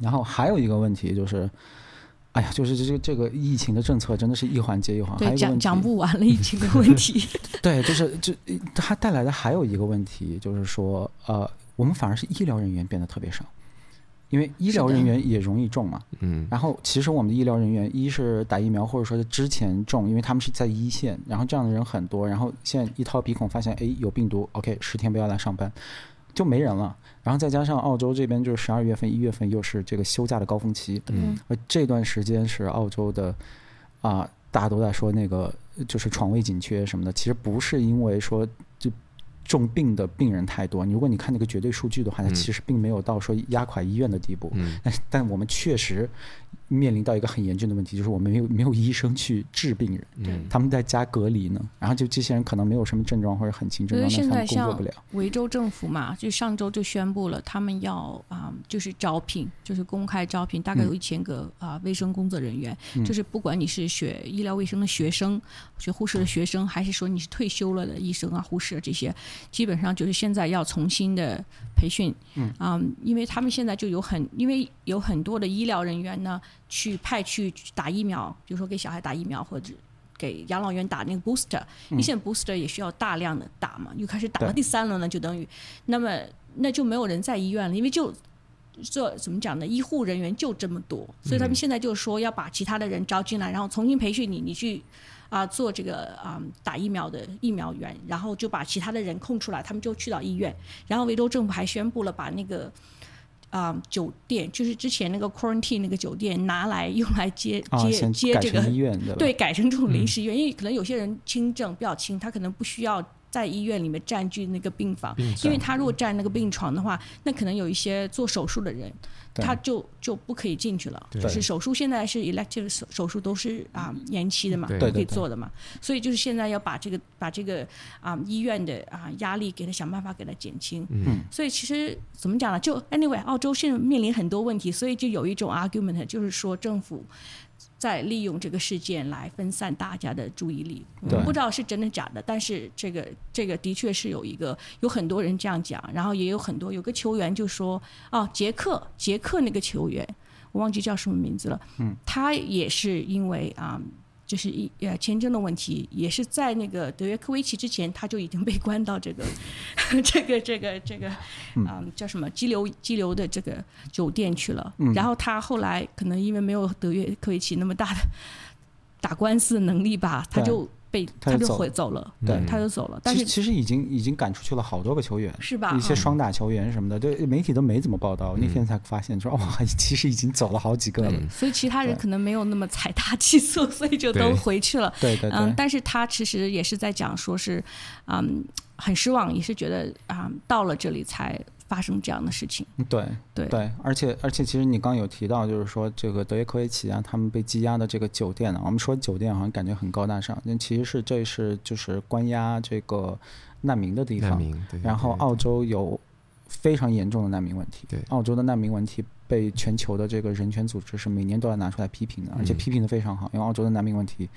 然后还有一个问题就是，哎呀，就是这这这个疫情的政策真的是一环接一环，对，还有讲讲不完了疫情的问题。[laughs] 对，就是就它带来的还有一个问题就是说，呃，我们反而是医疗人员变得特别少。因为医疗人员也容易中嘛，嗯，然后其实我们的医疗人员，一是打疫苗或者说是之前中，因为他们是在一线，然后这样的人很多，然后现在一掏鼻孔发现，哎，有病毒，OK，十天不要来上班，就没人了。然后再加上澳洲这边就是十二月份、一月份又是这个休假的高峰期，嗯，而这段时间是澳洲的啊、呃，大家都在说那个就是床位紧缺什么的，其实不是因为说就。重病的病人太多，如果你看那个绝对数据的话，它其实并没有到说压垮医院的地步。嗯，但但我们确实。面临到一个很严峻的问题，就是我们没有没有医生去治病人，对，他们在家隔离呢。然后就这些人可能没有什么症状或者很轻症状，那他们工作不了。维州政府嘛，就上周就宣布了，他们要啊、呃，就是招聘，就是公开招聘，大概有一千个啊、呃、卫生工作人员，嗯、就是不管你是学医疗卫生的学生、学护士的学生，还是说你是退休了的医生啊、护士这些，基本上就是现在要重新的培训。嗯啊、呃，因为他们现在就有很，因为有很多的医疗人员呢。去派去打疫苗，比如说给小孩打疫苗，或者给养老院打那个 booster，一线 booster 也需要大量的打嘛，又开始打到第三轮了，就等于，那么那就没有人在医院了，因为就这怎么讲呢？医护人员就这么多，所以他们现在就说要把其他的人招进来，然后重新培训你，你去啊、呃、做这个啊、呃、打疫苗的疫苗员，然后就把其他的人空出来，他们就去到医院，然后维州政府还宣布了把那个。啊、呃，酒店就是之前那个 quarantine 那个酒店拿来用来接、哦、接接这个医院对，改成这种临时医院，嗯、因为可能有些人轻症比较轻，他可能不需要在医院里面占据那个病房，病因为他如果占那个病床的话，那可能有一些做手术的人。他就就不可以进去了，就是手术现在是 elective 手手术都是啊、呃、延期的嘛，不可以做的嘛，所以就是现在要把这个把这个啊、呃、医院的啊、呃、压力给他想办法给他减轻。嗯，所以其实怎么讲呢？就 anyway，澳洲现在面临很多问题，所以就有一种 argument 就是说政府在利用这个事件来分散大家的注意力。我，不知道是真的假的，但是这个这个的确是有一个有很多人这样讲，然后也有很多有个球员就说哦，杰克杰克那个球员，我忘记叫什么名字了，嗯，他也是因为啊。就是一呃签证的问题，也是在那个德约科维奇之前，他就已经被关到这个 [laughs] 这个这个这个啊叫什么激流激流的这个酒店去了。然后他后来可能因为没有德约科维奇那么大的 [laughs] 打官司的能力吧，他就。他就回走了，对，他就走了。但是其实已经已经赶出去了好多个球员，是吧？一些双打球员什么的，对媒体都没怎么报道。那天才发现说，哇，[laughs] 其实已经走了好几个了。所以其他人可能没有那么财大气粗，[laughs] 所以就都回去了。对对对。嗯，但是他其实也是在讲，说是，嗯，很失望，也是觉得啊，到了这里才。发生这样的事情，对对对，而且而且，其实你刚有提到，就是说这个德约科维奇啊，他们被羁押的这个酒店呢，我们说酒店好像感觉很高大上，但其实是这是就是关押这个难民的地方。然后澳洲有非常严重的难民问题，对，澳洲的难民问题被全球的这个人权组织是每年都要拿出来批评的，而且批评的非常好，因为澳洲的难民问题，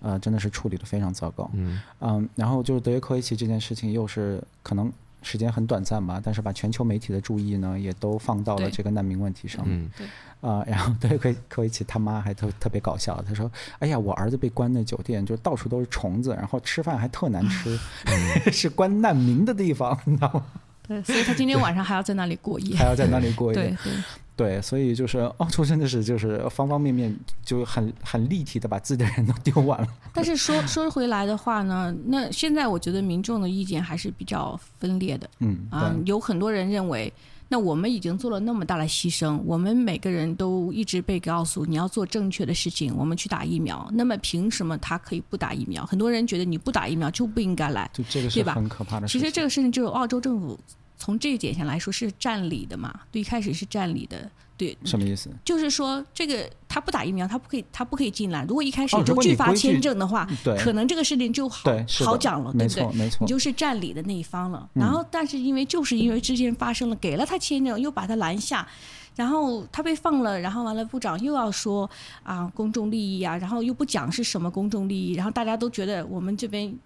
呃，真的是处理的非常糟糕。嗯嗯，然后就是德约科维奇这件事情，又是可能。时间很短暂吧，但是把全球媒体的注意呢，也都放到了这个难民问题上嗯。对，啊、呃，[laughs] 然后德约科维奇他妈还特特别搞笑，他说：“哎呀，我儿子被关那酒店，就到处都是虫子，然后吃饭还特难吃，嗯、[laughs] 是关难民的地方，你知道吗？”对，所以他今天晚上还要在那里过夜，[laughs] 还要在那里过夜。对对。对，所以就是澳洲真的是就是方方面面就很很立体的把自己的人都丢完了。[laughs] 但是说说回来的话呢，那现在我觉得民众的意见还是比较分裂的。嗯啊，有很多人认为，那我们已经做了那么大的牺牲，我们每个人都一直被告诉你要做正确的事情，我们去打疫苗，那么凭什么他可以不打疫苗？很多人觉得你不打疫苗就不应该来，就这个是很可怕的事情。其实这个事情就是澳洲政府。从这一点上来说是占理的嘛？对，一开始是占理的，对。什么意思？就是说，这个他不打疫苗，他不可以，他不可以进来。如果一开始就拒发签证的话，哦、可能这个事情就好好讲了，对不对？没错，没错。你就是占理的那一方了。然后，但是因为就是因为之前发生了，给了他签证，又把他拦下，然后他被放了，然后完了，部长又要说啊公众利益啊，然后又不讲是什么公众利益，然后大家都觉得我们这边。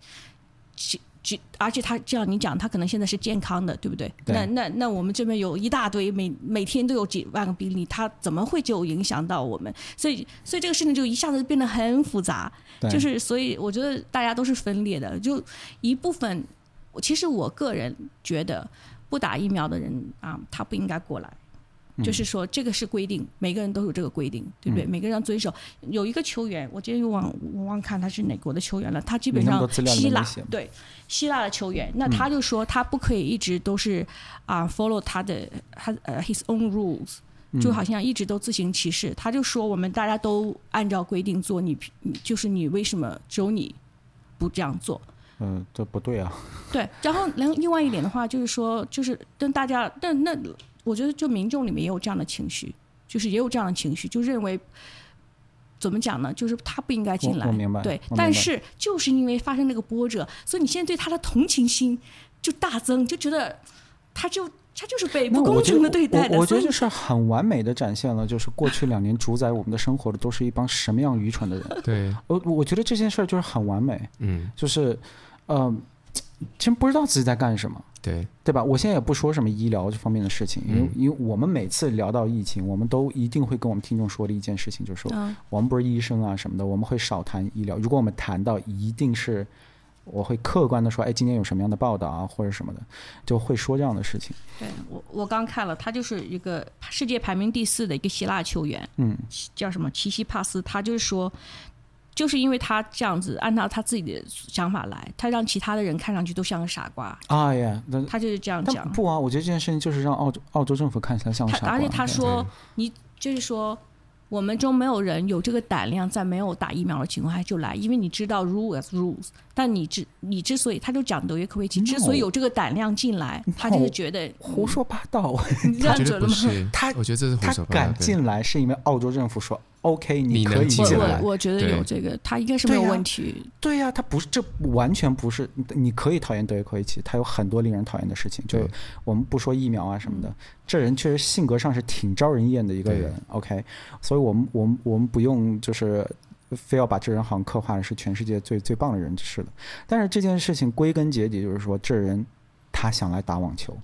而且他这样你讲，他可能现在是健康的，对不对？对。那那那我们这边有一大堆，每每天都有几万个病例，他怎么会就影响到我们？所以所以这个事情就一下子变得很复杂。就是所以我觉得大家都是分裂的，就一部分。其实我个人觉得，不打疫苗的人啊，他不应该过来。就是说，这个是规定，每个人都有这个规定，对不对？每个人要遵守。有一个球员，我今天又忘我忘看他是哪国的球员了。他基本上希腊对希腊的球员，那他就说他不可以一直都是啊 follow 他的他呃 his own rules，就好像一直都自行其事。他就说我们大家都按照规定做，你就是你为什么只有你不这样做？嗯，这不对啊。对，然后另另外一点的话就是说，就是跟大家但那。我觉得，就民众里面也有这样的情绪，就是也有这样的情绪，就认为怎么讲呢？就是他不应该进来。我明白。对，但是就是因为发生那个波折，所以你现在对他的同情心就大增，就觉得他就他就是被不公正的对待的。我，我觉得就是很完美的展现了，就是过去两年主宰我们的生活的都是一帮什么样愚蠢的人。对，我我觉得这件事儿就是很完美。嗯，就是，嗯、呃，其实不知道自己在干什么。对对吧？我现在也不说什么医疗这方面的事情，因为因为我们每次聊到疫情，我们都一定会跟我们听众说的一件事情，就是说我们不是医生啊什么的，我们会少谈医疗。如果我们谈到，一定是我会客观的说，哎，今天有什么样的报道啊，或者什么的，就会说这样的事情。对我，我刚看了，他就是一个世界排名第四的一个希腊球员，嗯，叫什么齐西帕斯，他就是说。就是因为他这样子按照他自己的想法来，他让其他的人看上去都像个傻瓜。哎呀，他就是这样讲。不啊，我觉得这件事情就是让澳洲澳洲政府看起来像个傻瓜。而且他说，你就是说，我们中没有人有这个胆量，在没有打疫苗的情况下就来，因为你知道 rules rules。但你之你之所以，他就讲德约科维奇之所以有这个胆量进来，他就是觉得胡说八道。你这样觉得吗？他我觉得这是胡说八道。他敢进来是因为澳洲政府说。OK，你可以进来。我我觉得有这个，他应该是没有问题。对呀、啊，他不是，这完全不是。你可以讨厌德约科维奇，他有很多令人讨厌的事情。就我们不说疫苗啊什么的，这人确实性格上是挺招人厌的一个人。OK，所以我们我们我们不用就是非要把这人好像刻画的是全世界最最棒的人似的。但是这件事情归根结底就是说，这人他想来打网球。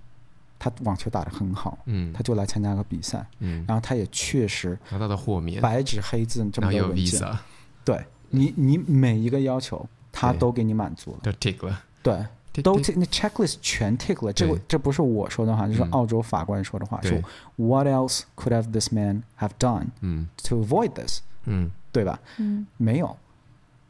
他网球打得很好，嗯，他就来参加个比赛，嗯，然后他也确实拿到了豁免，白纸黑字这么多文件，对你，你每一个要求他都给你满足。了，都 tick 了，对，都 tick，那 checklist 全 tick 了，这个这不是我说的话，就是澳洲法官说的话，说 What else could have this man have done，嗯，to avoid this，嗯，对吧？嗯，没有。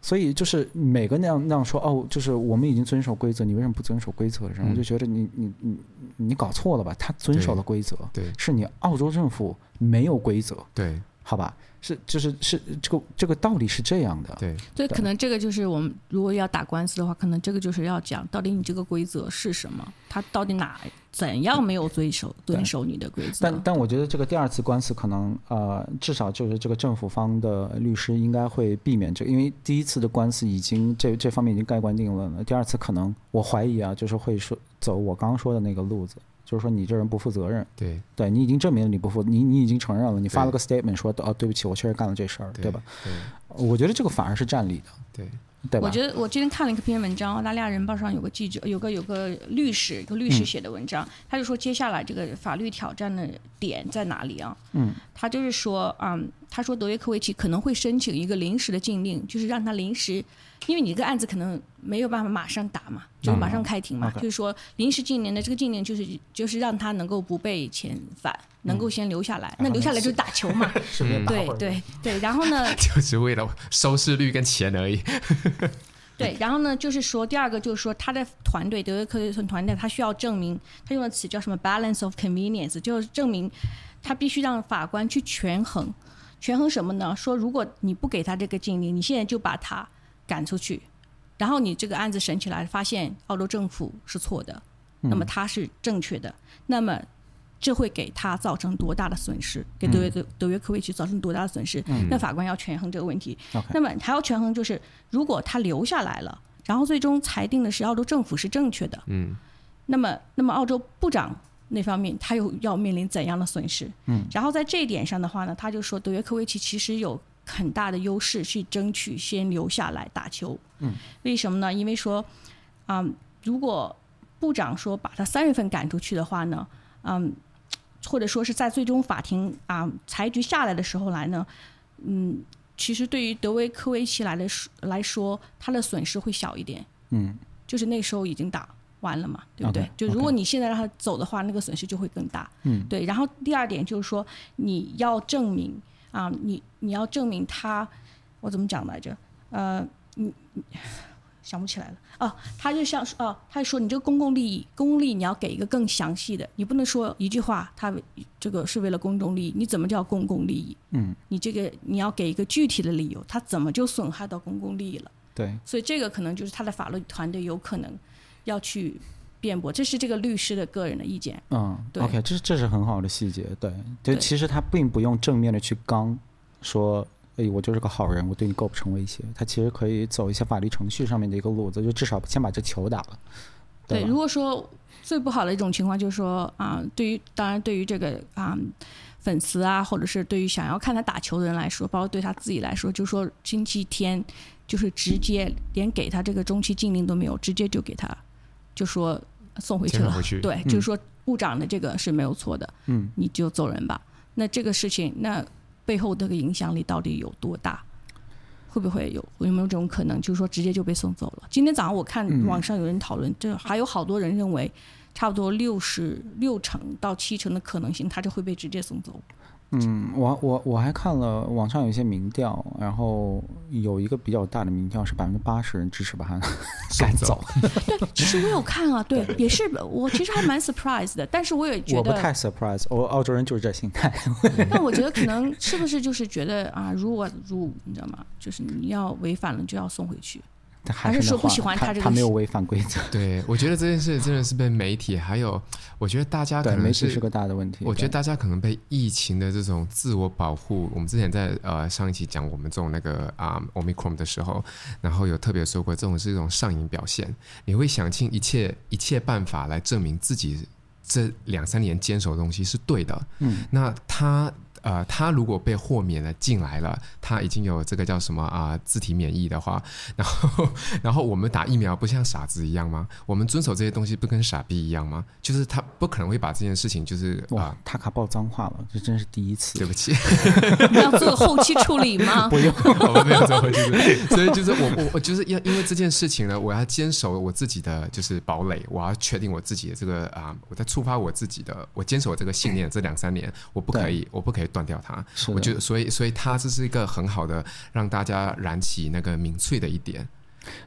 所以就是每个那样那样说哦，就是我们已经遵守规则，你为什么不遵守规则？然后我就觉得你你你你搞错了吧？他遵守了规则，对，是你澳洲政府没有规则，对，好吧？是就是是这个这个道理是这样的，对，所以，可能这个就是我们如果要打官司的话，可能这个就是要讲到底你这个规则是什么，他到底哪怎样没有遵守遵守你的规则？但但我觉得这个第二次官司可能呃，至少就是这个政府方的律师应该会避免这个，因为第一次的官司已经这这方面已经盖棺定论了，第二次可能我怀疑啊，就是会说走我刚刚说的那个路子。就是说你这人不负责任，对，对你已经证明了你不负，你你已经承认了，你发了个 statement 说哦对不起，我确实干了这事儿，对吧？对，我觉得这个反而是占理的，对，对吧？我觉得我今天看了一篇文章，澳大利亚人报上有个记者，有个有个律师，一个律师写的文章，嗯、他就说接下来这个法律挑战的点在哪里啊？嗯，他就是说，嗯，他说德约科维奇可能会申请一个临时的禁令，就是让他临时。因为你这个案子可能没有办法马上打嘛，就是马上开庭嘛，就是说临时禁令的这个禁令就是就是让他能够不被遣返，能够先留下来。那留下来就是打球嘛，[laughs] 对对对。然后呢，[laughs] 就是为了收视率跟钱而已。[laughs] 对，然后呢，就是说第二个就是说他的团队德约科维奇团队，他需要证明他用的词叫什么 balance of convenience，就是证明他必须让法官去权衡，权衡什么呢？说如果你不给他这个禁令，你现在就把他。赶出去，然后你这个案子审起来，发现澳洲政府是错的，那么他是正确的，那么这会给他造成多大的损失？给德约德德约科维奇造成多大的损失？那法官要权衡这个问题。那么还要权衡，就是如果他留下来了，然后最终裁定的是澳洲政府是正确的，嗯，那么那么澳洲部长那方面他又要面临怎样的损失？嗯，然后在这一点上的话呢，他就说德约科维奇其实有。很大的优势去争取先留下来打球，嗯，为什么呢？因为说，嗯，如果部长说把他三月份赶出去的话呢，嗯，或者说是在最终法庭啊裁决下来的时候来呢，嗯，其实对于德维科维奇来的来说，他的损失会小一点，嗯，就是那时候已经打完了嘛，对不对？Okay, 就如果你现在让他走的话，那个损失就会更大，嗯，对。然后第二点就是说，你要证明。啊，你你要证明他，我怎么讲来着？呃，你想不起来了。哦，他就像哦，他就说你这个公共利益，公共利益你要给一个更详细的，你不能说一句话，他这个是为了公众利益，你怎么叫公共利益？嗯，你这个你要给一个具体的理由，他怎么就损害到公共利益了？对，所以这个可能就是他的法律团队有可能要去辩驳，这是这个律师的个人的意见。嗯对，OK，这是这是很好的细节。对，就其实他并不用正面的去刚说，哎，我就是个好人，我对你构不成威胁。他其实可以走一些法律程序上面的一个路子，就至少先把这球打了。对，对如果说最不好的一种情况就是说啊，对于当然对于这个啊粉丝啊，或者是对于想要看他打球的人来说，包括对他自己来说，就是说星期天就是直接连给他这个中期禁令都没有，直接就给他。就说送回去了，去对，嗯、就是说部长的这个是没有错的，嗯，你就走人吧。那这个事情，那背后这个影响力到底有多大？会不会有有没有这种可能？就是说直接就被送走了？今天早上我看网上有人讨论，这、嗯、还有好多人认为，差不多六十六成到七成的可能性，他就会被直接送走。嗯，我我我还看了网上有一些民调，然后有一个比较大的民调是百分之八十人支持把他赶走。[laughs] 对，其实我有看啊，对，也是我其实还蛮 surprise 的，但是我也觉得我不太 surprise，我澳洲人就是这心态。[laughs] 那我觉得可能是不是就是觉得啊，如果如你知道吗？就是你要违反了就要送回去。还是说不喜欢他这个？他没有违反规则。[laughs] 对，我觉得这件事真的是被媒体，还有我觉得大家可能是，媒体是个大的问题。我觉得大家可能被疫情的这种自我保护，我们之前在呃上一期讲我们这种那个啊 Omicron 的时候，然后有特别说过，这种是一种上瘾表现，你会想尽一切一切办法来证明自己这两三年坚守的东西是对的。嗯，那他。呃，他如果被豁免了进来了，他已经有这个叫什么啊、呃、自体免疫的话，然后然后我们打疫苗不像傻子一样吗？我们遵守这些东西不跟傻逼一样吗？就是他不可能会把这件事情就是哇，呃、他卡爆脏话了，这真是第一次。对不起，你 [laughs] 要做后期处理吗？[laughs] 不用，我没有做后期处理。[laughs] 所以就是我我我就是要因为这件事情呢，我要坚守我自己的就是堡垒，我要确定我自己的这个啊、呃，我在触发我自己的，我坚守这个信念，这两三年我不可以，我不可以。断掉它，我觉得，所以，所以它这是一个很好的让大家燃起那个民粹的一点。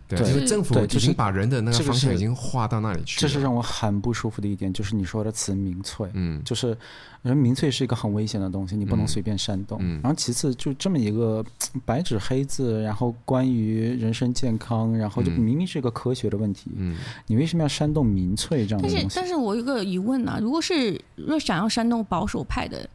对，因为政府已经把人的那个方向已经划到那里去了。这是让我很不舒服的一点，就是你说的词“民粹”，嗯，就是人民粹是一个很危险的东西，你不能随便煽动。然后其次，就这么一个白纸黑字，然后关于人身健康，然后就明明是一个科学的问题，嗯，你为什么要煽动民粹这样的东西？但是，但是我有个疑问啊，如果是若想要煽动保守派的。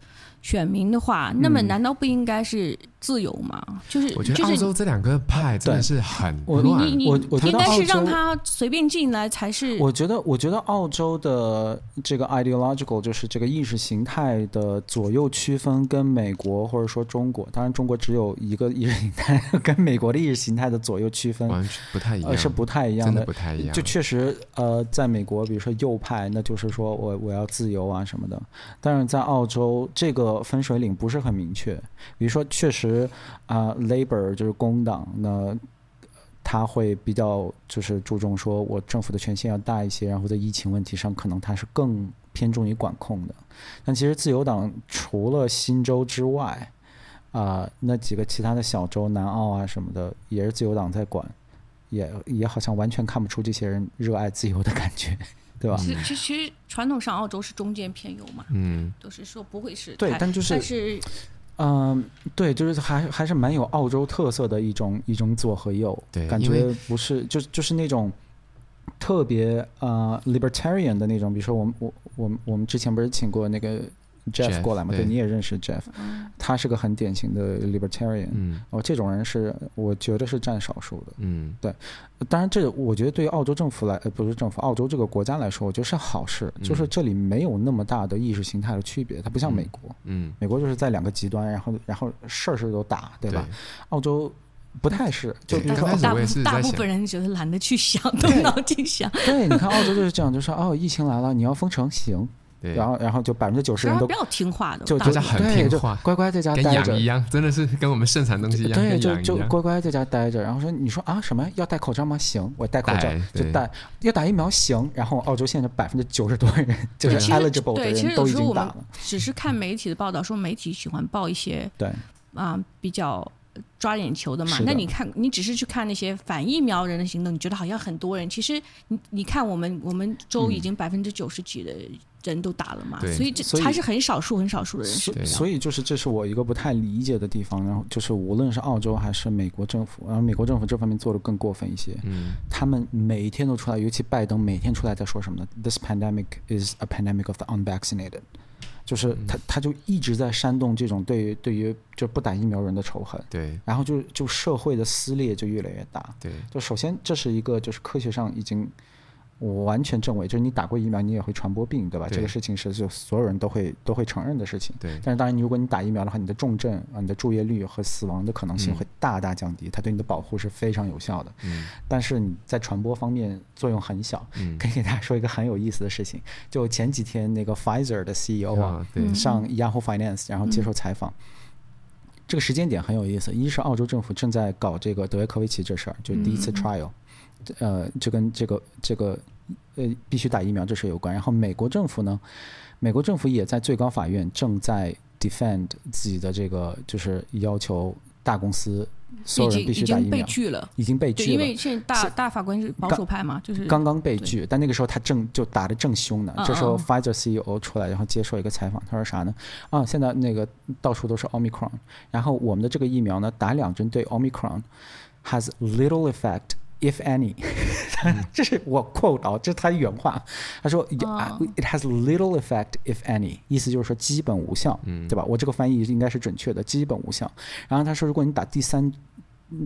选民的话，那么难道不应该是自由吗？嗯、就是我觉得澳洲这两个派真的是很乱。我你你我我觉得应该是让他随便进来才是。我觉得我觉得澳洲的这个 ideological 就是这个意识形态的左右区分，跟美国或者说中国，当然中国只有一个意识形态，跟美国的意识形态的左右区分完全不太一样，是不太一样的，真的不太一样。就确实呃，在美国，比如说右派，那就是说我我要自由啊什么的，但是在澳洲这个。分水岭不是很明确，比如说，确实啊，Labor 就是工党，那他会比较就是注重说，我政府的权限要大一些，然后在疫情问题上，可能他是更偏重于管控的。但其实自由党除了新州之外，啊，那几个其他的小州，南澳啊什么的，也是自由党在管，也也好像完全看不出这些人热爱自由的感觉。对吧？其实其实传统上澳洲是中间偏右嘛，嗯，都是说不会是对，但就是但是，嗯、呃，对，就是还还是蛮有澳洲特色的一种一种左和右，对，感觉不是就就是那种特别呃 libertarian 的那种，比如说我们我我们我们之前不是请过那个。Jeff 过来嘛？对，你也认识 Jeff，他是个很典型的 libertarian。嗯，哦，这种人是我觉得是占少数的。嗯，对。当然，这我觉得对于澳洲政府来，呃，不是政府，澳洲这个国家来说，我觉得是好事。就是这里没有那么大的意识形态的区别，它不像美国。嗯，美国就是在两个极端，然后然后事儿事都打，对吧？澳洲不太是，就比如说大部大部分人觉得懒得去想，动 [laughs] 脑筋想。对，你看澳洲就是这样，就说哦，疫情来了，你要封城，行。然后，然后就百分之九十人都不要听话的，就大家很听话，乖乖在家待着，一样，真的是跟我们盛产东西一样，对，就就乖乖在家待着。然后说，你说啊，什么要戴口罩吗？行，我戴口罩，就戴。要打疫苗行。然后澳洲现在百分之九十多人就是 eligible 的人都已经打了。只是看媒体的报道，说媒体喜欢报一些对啊比较。抓眼球的嘛？那你看，你只是去看那些反疫苗人的行动，你觉得好像很多人。其实你你看，我们我们州已经百分之九十几的人都打了嘛，嗯、所以这还是很少数很少数的人。所以，所以就是这是我一个不太理解的地方。然后就是无论是澳洲还是美国政府，然后美国政府这方面做的更过分一些。嗯，他们每一天都出来，尤其拜登每天出来在说什么呢？This pandemic is a pandemic of the unvaccinated。就是他，他就一直在煽动这种对于对于就不打疫苗人的仇恨，对，然后就就社会的撕裂就越来越大，对，就首先这是一个就是科学上已经。我完全证伪，就是你打过疫苗，你也会传播病，对吧？对这个事情是就所有人都会都会承认的事情。对。但是当然，如果你打疫苗的话，你的重症啊、你的住院率和死亡的可能性会大大降低，嗯、它对你的保护是非常有效的。嗯。但是你在传播方面作用很小。嗯。可以给大家说一个很有意思的事情，就前几天那个 Pfizer 的 CEO 啊，对上 Yahoo Finance 然后接受采访，嗯、这个时间点很有意思。一是澳洲政府正在搞这个德约科维奇这事儿，就第一次 trial。呃，就跟这个这个呃必须打疫苗这事有关。然后美国政府呢，美国政府也在最高法院正在 defend 自己的这个，就是要求大公司所有人必须打疫苗。已经被拒了，已经被拒了。因为现在大大法官是保守派嘛，就是刚刚被拒。但那个时候他正就打得正凶呢。这时候 Pfizer CEO 出来，然后接受一个采访，他说啥呢？啊，现在那个到处都是 Omicron，然后我们的这个疫苗呢，打两针对 Omicron has little effect。If any，[laughs] 这是我 quote 啊，这是他原话。他说、oh.，It has little effect if any，意思就是说基本无效，嗯、对吧？我这个翻译应该是准确的，基本无效。然后他说，如果你打第三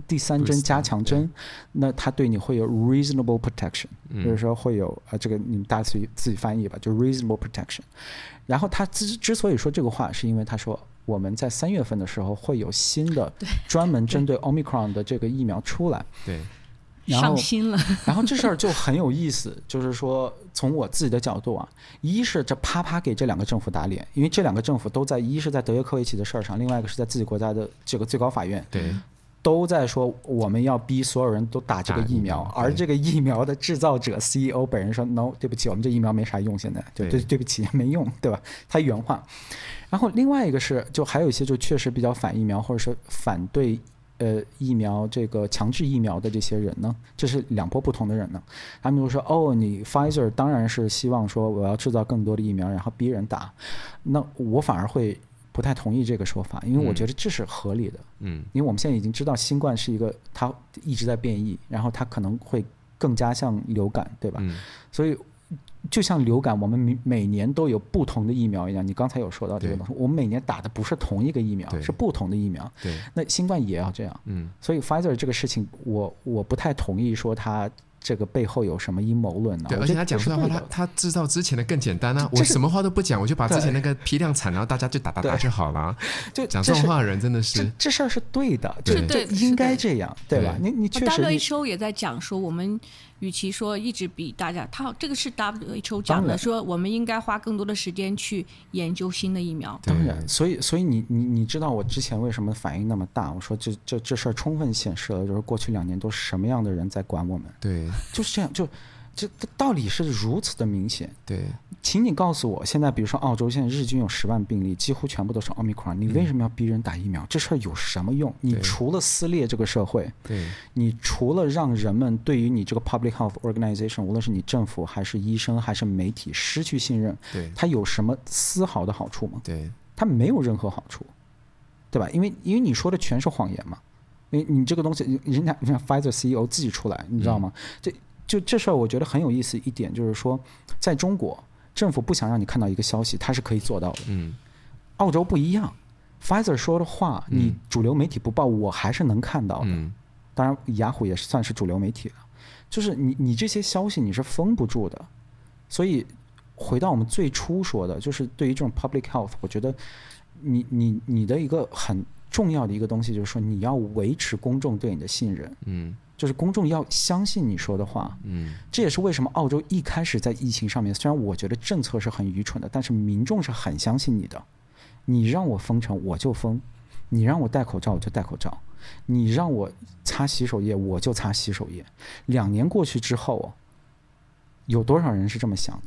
第三针加强针，那它对你会有 reasonable protection，、嗯、就是说会有呃，这个你们大家自己自己翻译吧，就 reasonable protection。然后他之之所以说这个话，是因为他说我们在三月份的时候会有新的专门针对 Omicron 的这个疫苗出来。对。然后心了，[laughs] 然后这事儿就很有意思，就是说从我自己的角度啊，一是这啪啪给这两个政府打脸，因为这两个政府都在一是在德约科维奇的事儿上，另外一个是在自己国家的这个最高法院，对，都在说我们要逼所有人都打这个疫苗，而这个疫苗的制造者 CEO 本人说 no，对不起，我们这疫苗没啥用，现在就对对不起没用，对吧？他原话。然后另外一个是，就还有一些就确实比较反疫苗，或者是反对。呃，疫苗这个强制疫苗的这些人呢，这是两波不同的人呢。他们就说：“哦，你 Pfizer 当然是希望说我要制造更多的疫苗，然后逼人打。”那我反而会不太同意这个说法，因为我觉得这是合理的。嗯，因为我们现在已经知道新冠是一个它一直在变异，然后它可能会更加像流感，对吧？嗯，所以。就像流感，我们每每年都有不同的疫苗一样。你刚才有说到这个东西，我们每年打的不是同一个疫苗，是不同的疫苗。对，那新冠也要这样。嗯，所以 Pfizer 这个事情，我我不太同意说他。这个背后有什么阴谋论呢？对，而且他讲出来的话，他他制造之前的更简单啊！我什么话都不讲，我就把之前那个批量产，然后大家就打打打就好了。就讲这种话的人真的是这这事儿是对的，对对，应该这样，对吧？你你确实。WHO 也在讲说，我们与其说一直比大家，他这个是 WHO 讲的，说我们应该花更多的时间去研究新的疫苗。当然，所以所以你你你知道我之前为什么反应那么大？我说这这这事儿充分显示了，就是过去两年都是什么样的人在管我们。对。就是这样，就这道理是如此的明显。对，请你告诉我，现在比如说澳洲现在日均有十万病例，几乎全部都是奥密克戎，你为什么要逼人打疫苗？嗯、这事儿有什么用？你除了撕裂这个社会，对，你除了让人们对于你这个 public health organization，无论是你政府还是医生还是媒体失去信任，对，它有什么丝毫的好处吗？对，它没有任何好处，对吧？因为因为你说的全是谎言嘛。你你这个东西，人家人家 Pfizer CEO 自己出来，你知道吗？嗯、这就这事儿，我觉得很有意思一点，就是说，在中国，政府不想让你看到一个消息，它是可以做到的。嗯，澳洲不一样，Pfizer 说的话，你主流媒体不报，我还是能看到的。嗯，当然，雅虎也是算是主流媒体了。就是你你这些消息你是封不住的。所以回到我们最初说的，就是对于这种 public health，我觉得你你你的一个很重要的一个东西，就是说你要维持公众对你的信任。嗯。就是公众要相信你说的话，嗯，这也是为什么澳洲一开始在疫情上面，虽然我觉得政策是很愚蠢的，但是民众是很相信你的。你让我封城，我就封；你让我戴口罩，我就戴口罩；你让我擦洗手液，我就擦洗手液。两年过去之后，有多少人是这么想的？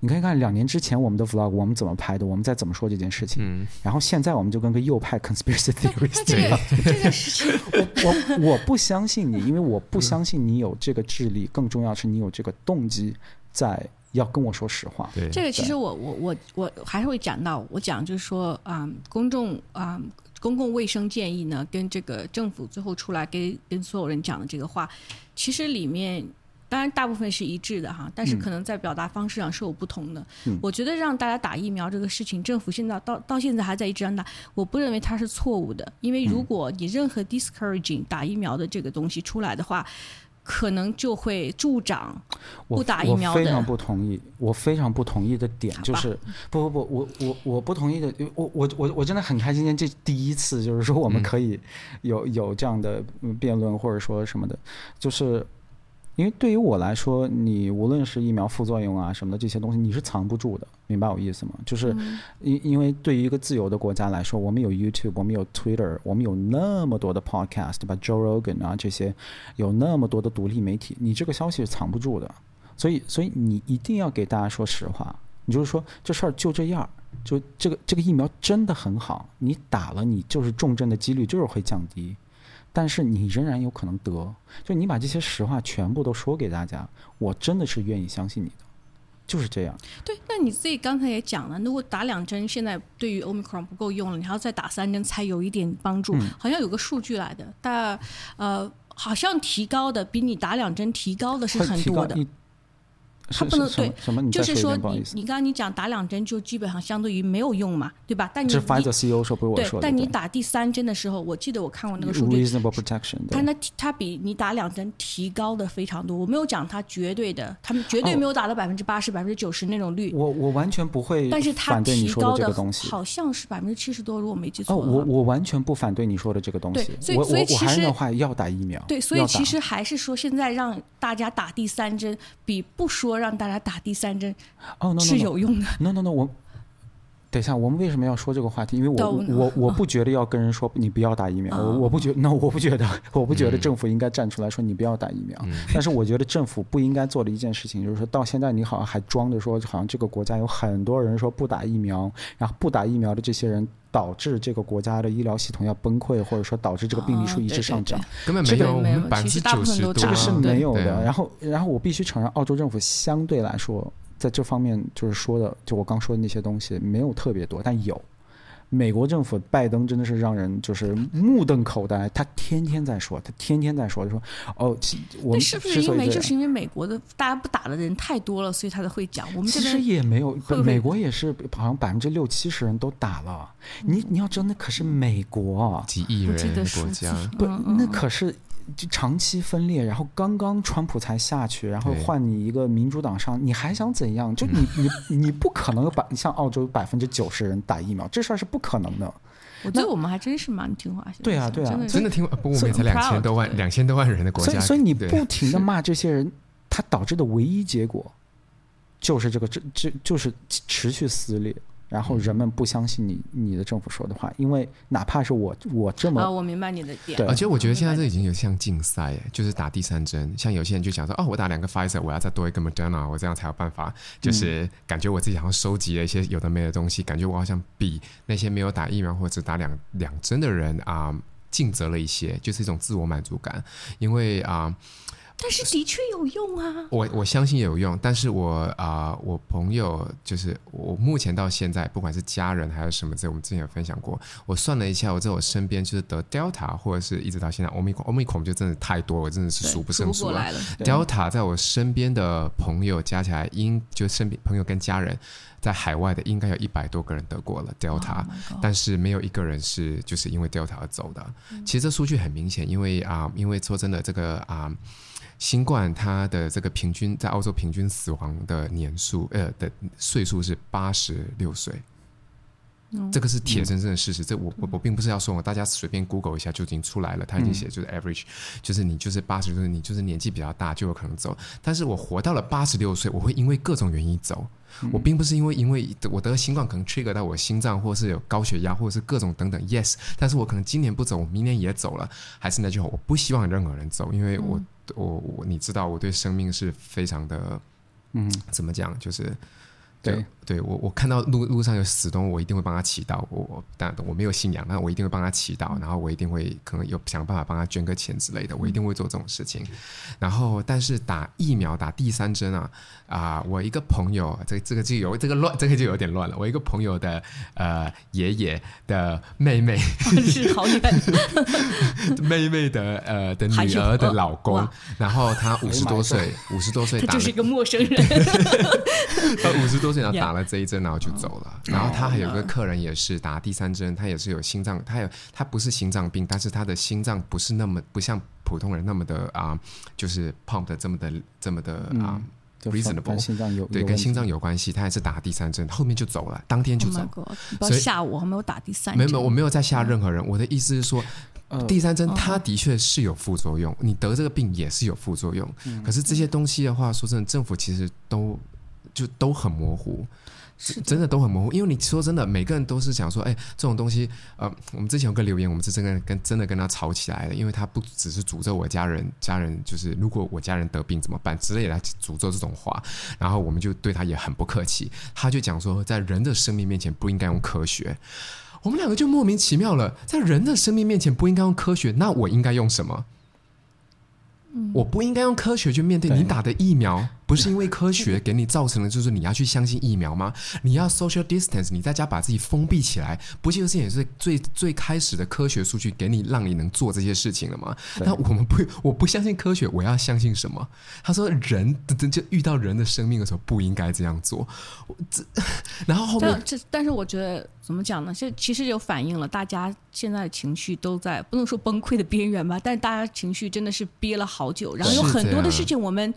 你可以看两年之前我们的 vlog，我们怎么拍的，我们在怎么说这件事情。嗯、然后现在我们就跟个右派 [laughs] conspiracy theorist 一样。这个事情，[laughs] 我我我不相信你，因为我不相信你有这个智力，更重要是你有这个动机在要跟我说实话。对，这个其实我我我我还是会讲到，我讲就是说啊、嗯，公众啊、嗯，公共卫生建议呢，跟这个政府最后出来跟跟所有人讲的这个话，其实里面。当然，大部分是一致的哈，但是可能在表达方式上是有不同的。嗯、我觉得让大家打疫苗这个事情，政府现在到到现在还在一直让打，我不认为它是错误的。因为如果你任何 discouraging 打疫苗的这个东西出来的话，可能就会助长不打疫苗的。我非常不同意，我非常不同意的点就是，不不不，我我我不同意的，我我我我真的很开心，这第一次就是说我们可以有有这样的辩论或者说什么的，就是。因为对于我来说，你无论是疫苗副作用啊什么的这些东西，你是藏不住的，明白我意思吗？就是因因为对于一个自由的国家来说，我们有 YouTube，我们有 Twitter，我们有那么多的 Podcast，对吧？Joe Rogan 啊这些，有那么多的独立媒体，你这个消息是藏不住的，所以所以你一定要给大家说实话，你就是说这事儿就这样，就这个这个疫苗真的很好，你打了你就是重症的几率就是会降低。但是你仍然有可能得，就你把这些实话全部都说给大家，我真的是愿意相信你的，就是这样。对，那你自己刚才也讲了，如果打两针现在对于 Omicron 不够用了，你还要再打三针才有一点帮助，嗯、好像有个数据来的，但呃。好像提高的比你打两针提高的是很多的。他不能对？就是说你你刚刚你讲打两针就基本上相对于没有用嘛，对吧？但你这 Pfizer CEO 说不是我说的。对，但你打第三针的时候，我记得我看过那个数据，reasonable protection，它那它比你打两针提高的非常多。我没有讲它绝对的，他们绝对没有达到百分之八十、百分之九十那种率。我我完全不会，但是它提高的东西好像是百分之七十多，如果没记错。哦，我我完全不反对你说的这个东西。所以所以其实的话要打疫苗。对，所以其实还是说现在让大家打第三针，比不说让大家打第三针，哦，是有用的。No no no，我等一下，我们为什么要说这个话题？因为我我我不 [laughs] 觉得要跟人说你不要打疫苗，我、oh. 我不觉得，那、no, 我不觉得，我不觉得政府应该站出来说你不要打疫苗。嗯、[laughs] 但是我觉得政府不应该做的一件事情，就是说到现在你好像还装着说，好像这个国家有很多人说不打疫苗，然后不打疫苗的这些人导致这个国家的医疗系统要崩溃，或者说导致这个病例数一直上涨。根本没有，我们，百分之九十多，这个是没有的。然后然后我必须承认，澳洲政府相对来说。在这方面，就是说的，就我刚说的那些东西，没有特别多，但有。美国政府拜登真的是让人就是目瞪口呆，他天天在说，他天天在说，就说哦，我们是不是因为就是因为美国的大家不打的人太多了，所以他才会讲？我们其实也没有，美国也是好像百分之六七十人都打了。你你要知道，那可是美国几亿人的国家，不，那可是。就长期分裂，然后刚刚川普才下去，然后换你一个民主党上，你还想怎样？就你你 [laughs] 你不可能有百像澳洲百分之九十人打疫苗，这事儿是不可能的。[laughs] 我觉得我们还真是蛮听话。对啊对啊，真的，听话。不过我们才两千多万两千多万人的国家，所以所以你不停的骂这些人，他导致的唯一结果就是这个这这就是持续撕裂。然后人们不相信你你的政府说的话，因为哪怕是我我这么啊，我明白你的点。对，而且我觉得现在这已经有像竞赛，就是打第三针，像有些人就想说，哦，我打两个 Pfizer，我要再多一个 Moderna，我这样才有办法，就是感觉我自己好像收集了一些有的没的东西，感觉我好像比那些没有打疫苗或者打两两针的人啊，尽责了一些，就是一种自我满足感，因为啊。但是的确有用啊！我我相信有用，但是我啊、呃，我朋友就是我目前到现在，不管是家人还是什么，这我们之前有分享过。我算了一下，我在我身边就是得 Delta 或者是一直到现在 Omicron，Omicron 就真的太多，我真的是数不胜数了。了 Delta 在我身边的朋友加起来，应就身边朋友跟家人在海外的，应该有一百多个人得过了 Delta，、oh、但是没有一个人是就是因为 Delta 而走的。嗯、其实这数据很明显，因为啊、呃，因为说真的，这个啊。呃新冠它的这个平均在澳洲平均死亡的年数，呃的岁数是八十六岁，嗯，这个是铁铮铮的事实。嗯、这我我我并不是要说我，大家随便 Google 一下就已经出来了。他已经写就是 average，、嗯、就是你就是八十六岁，你就是年纪比较大就有可能走。但是我活到了八十六岁，我会因为各种原因走。嗯、我并不是因为因为我得新冠可能 trigger 到我心脏，或是有高血压，或者是各种等等。Yes，但是我可能今年不走，我明年也走了。还是那句话，我不希望任何人走，因为我。嗯我我你知道我对生命是非常的，嗯，怎么讲就是。对，对我我看到路路上有死东，我一定会帮他祈祷。我但我没有信仰，但我一定会帮他祈祷。然后我一定会可能有想办法帮他捐个钱之类的。我一定会做这种事情。然后，但是打疫苗打第三针啊啊！我一个朋友，这这个就有这个乱，这个就有点乱了。我一个朋友的呃爷爷的妹妹 [laughs] 是好远，[laughs] 妹妹的呃的女儿的老公，然后他五十多岁，五十多岁，他就是一个陌生人，[laughs] 他五十多岁。然后打了这一针，然后就走了。然后他还有个客人也是打第三针，他也是有心脏，他有他不是心脏病，但是他的心脏不是那么不像普通人那么的啊，就是 pump 的这么的这么的啊 reasonable，对，跟心脏有关系。他还是打第三针，后面就走了，当天就走。所以吓我还没有打第三针，没有，我没有在吓任何人。我的意思是说，第三针它的确是有副作用，你得这个病也是有副作用。可是这些东西的话，说真的，政府其实都。就都很模糊，是真的都很模糊。因为你说真的，每个人都是想说，哎，这种东西，呃，我们之前有个留言，我们是真的跟真的跟他吵起来了，因为他不只是诅咒我家人，家人就是如果我家人得病怎么办之类的来诅咒这种话，然后我们就对他也很不客气，他就讲说，在人的生命面前不应该用科学，我们两个就莫名其妙了，在人的生命面前不应该用科学，那我应该用什么？嗯，我不应该用科学去面对你打的疫苗。不是因为科学给你造成的就是你要去相信疫苗吗？你要 social distance，你在家把自己封闭起来，不就是也是最最开始的科学数据给你让你能做这些事情了吗？那我们不，我不相信科学，我要相信什么？他说人就遇到人的生命的时候不应该这样做。这 [laughs] 然后后面这但是我觉得怎么讲呢？这其实就反映了大家现在的情绪都在不能说崩溃的边缘吧，但是大家情绪真的是憋了好久，然后有很多的事情我们。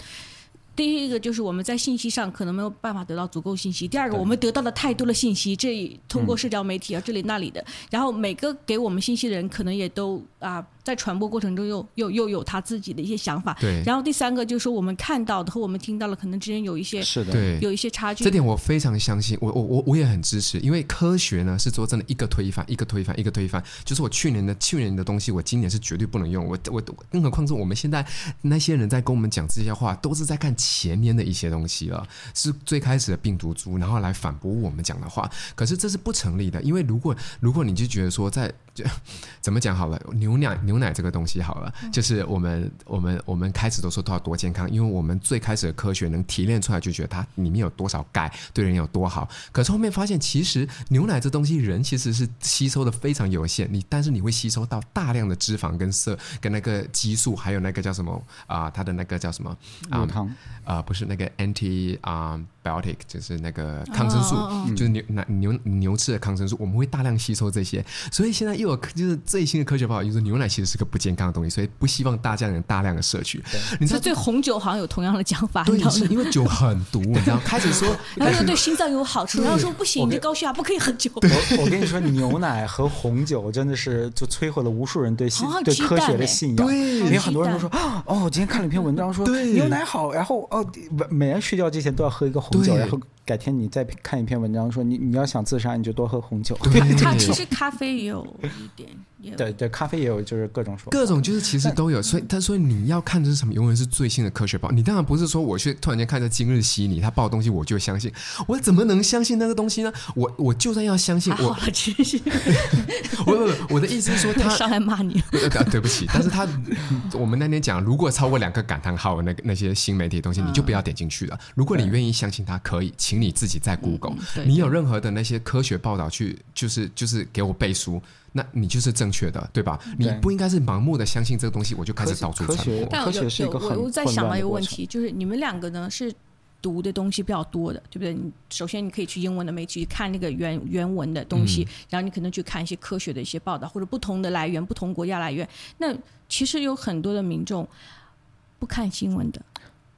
第一个就是我们在信息上可能没有办法得到足够信息。第二个，我们得到了太多的信息，这通过社交媒体啊，这里那里的，然后每个给我们信息的人可能也都啊。在传播过程中又又又有他自己的一些想法，对。然后第三个就是说，我们看到的和我们听到的可能之间有一些是的，对，有一些差距。这点我非常相信，我我我我也很支持，因为科学呢是说真的一个推翻一个推翻一个推翻，就是我去年的去年的东西，我今年是绝对不能用。我我更何况是我们现在那些人在跟我们讲这些话，都是在看前年的一些东西了，是最开始的病毒株，然后来反驳我们讲的话。可是这是不成立的，因为如果如果你就觉得说在就怎么讲好了，牛奶牛奶这个东西好。好了，就是我们我们我们开始都说它有多健康，因为我们最开始的科学能提炼出来，就觉得它里面有多少钙对人有多好。可是后面发现，其实牛奶这东西人其实是吸收的非常有限，你但是你会吸收到大量的脂肪跟色跟那个激素，还有那个叫什么啊、呃？它的那个叫什么？啊、呃，不是那个 anti 啊。呃 biotic 就是那个抗生素，哦、就是牛奶牛牛吃的抗生素，我们会大量吸收这些，所以现在又有就是最新的科学报告，就是牛奶其实是个不健康的东西，所以不希望大家能大量的摄取。你知道对红酒好像有同样的讲法，对，是因为酒很毒，你知道，[laughs] 开始说，然后说对心脏有好处，然后说不行，你这高血压不可以喝酒。我我跟你说，牛奶和红酒真的是就摧毁了无数人对信对科学的信仰。对，因为很多人都说哦，今天看了一篇文章说牛奶好，然后哦，每人睡觉之前都要喝一个红。红酒，然后改天你再看一篇文章，说你你要想自杀，你就多喝红酒。对，[laughs] 它其实咖啡也有一点。对对，咖啡也有，就是各种说各种就是其实都有，所以他说你要看的是什么，永远是最新的科学报。你当然不是说我去突然间看着今日悉尼，他报的东西我就相信，我怎么能相信那个东西呢？我我就算要相信，我其实我我我的意思是说他上来骂你，对不起，但是他我们那天讲，如果超过两个感叹号，那个那些新媒体的东西，你就不要点进去了。如果你愿意相信他，可以，请你自己在 Google，你有任何的那些科学报道去，就是就是给我背书。那你就是正确的，对吧？你不应该是盲目的相信这个东西，我就开始到处传播。但我就我我在想到一个问题，就是你们两个呢是读的东西比较多的，对不对？你首先你可以去英文的媒体看那个原原文的东西，嗯、然后你可能去看一些科学的一些报道，或者不同的来源、不同国家来源。那其实有很多的民众不看新闻的。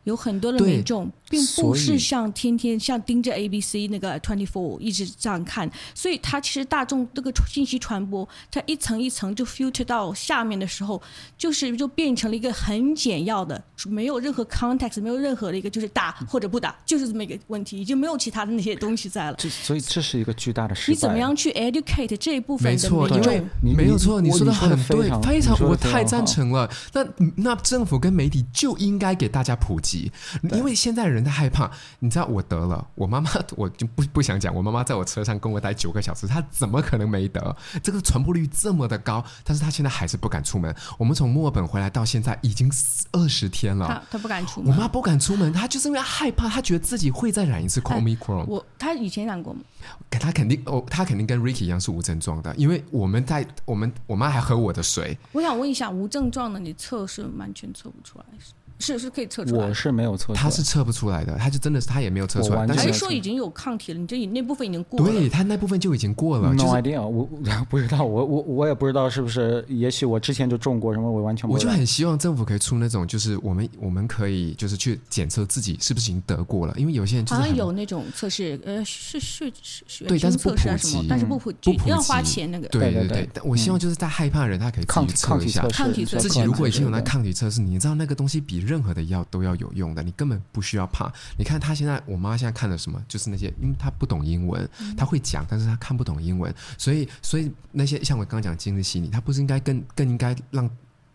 有很多的民众并不是像天天像盯着 ABC 那个 Twenty Four 一直这样看，所以它其实大众这个信息传播，它一层一层就 filter 到下面的时候，就是就变成了一个很简要的，没有任何 context，没有任何的一个就是打或者不打，就是这么一个问题，已经没有其他的那些东西在了。这所以这是一个巨大的失败。你怎么样去 educate 这一部分的民众？没错，没有错，你说的很对，非常，我太赞成了。那那政府跟媒体就应该给大家普及。因为现在人在害怕，你知道我得了，我妈妈 [laughs] 我就不不想讲，我妈妈在我车上跟我待九个小时，她怎么可能没得？这个传播率这么的高，但是她现在还是不敢出门。我们从墨尔本回来到现在已经二十天了，她她不敢出门。我妈不敢出门，她就是因为害怕，她觉得自己会再染一次 c o m i c r o n。我她以前染过吗？她肯定哦，她肯定跟 Ricky 一样是无症状的，因为我们在我们我妈还喝我的水。我想问一下，无症状的你测是完全测不出来是？是是可以测出来，我是没有测出来，他是测不出来的，他就真的是他也没有测出来，还是说已经有抗体了？你这那部分已经过了，对他那部分就已经过了。No idea，我不知道，我我我也不知道是不是，也许我之前就中过什么，我完全不知道。我就很希望政府可以出那种，就是我们我们可以就是去检测自己是不是已经得过了，因为有些人好像有那种测试，呃，是是是，对，但是不普及，但是不普及，要花钱那个。对对对，但我希望就是在害怕的人，他可以自己测一下抗体测试，自己如果已经有那抗体测试，你知道那个东西比任何的药都要。有用的，你根本不需要怕。你看他现在，我妈现在看的什么？就是那些，因为她不懂英文，她会讲，但是她看不懂英文，所以，所以那些像我刚刚讲今日洗礼，她不是应该更更应该让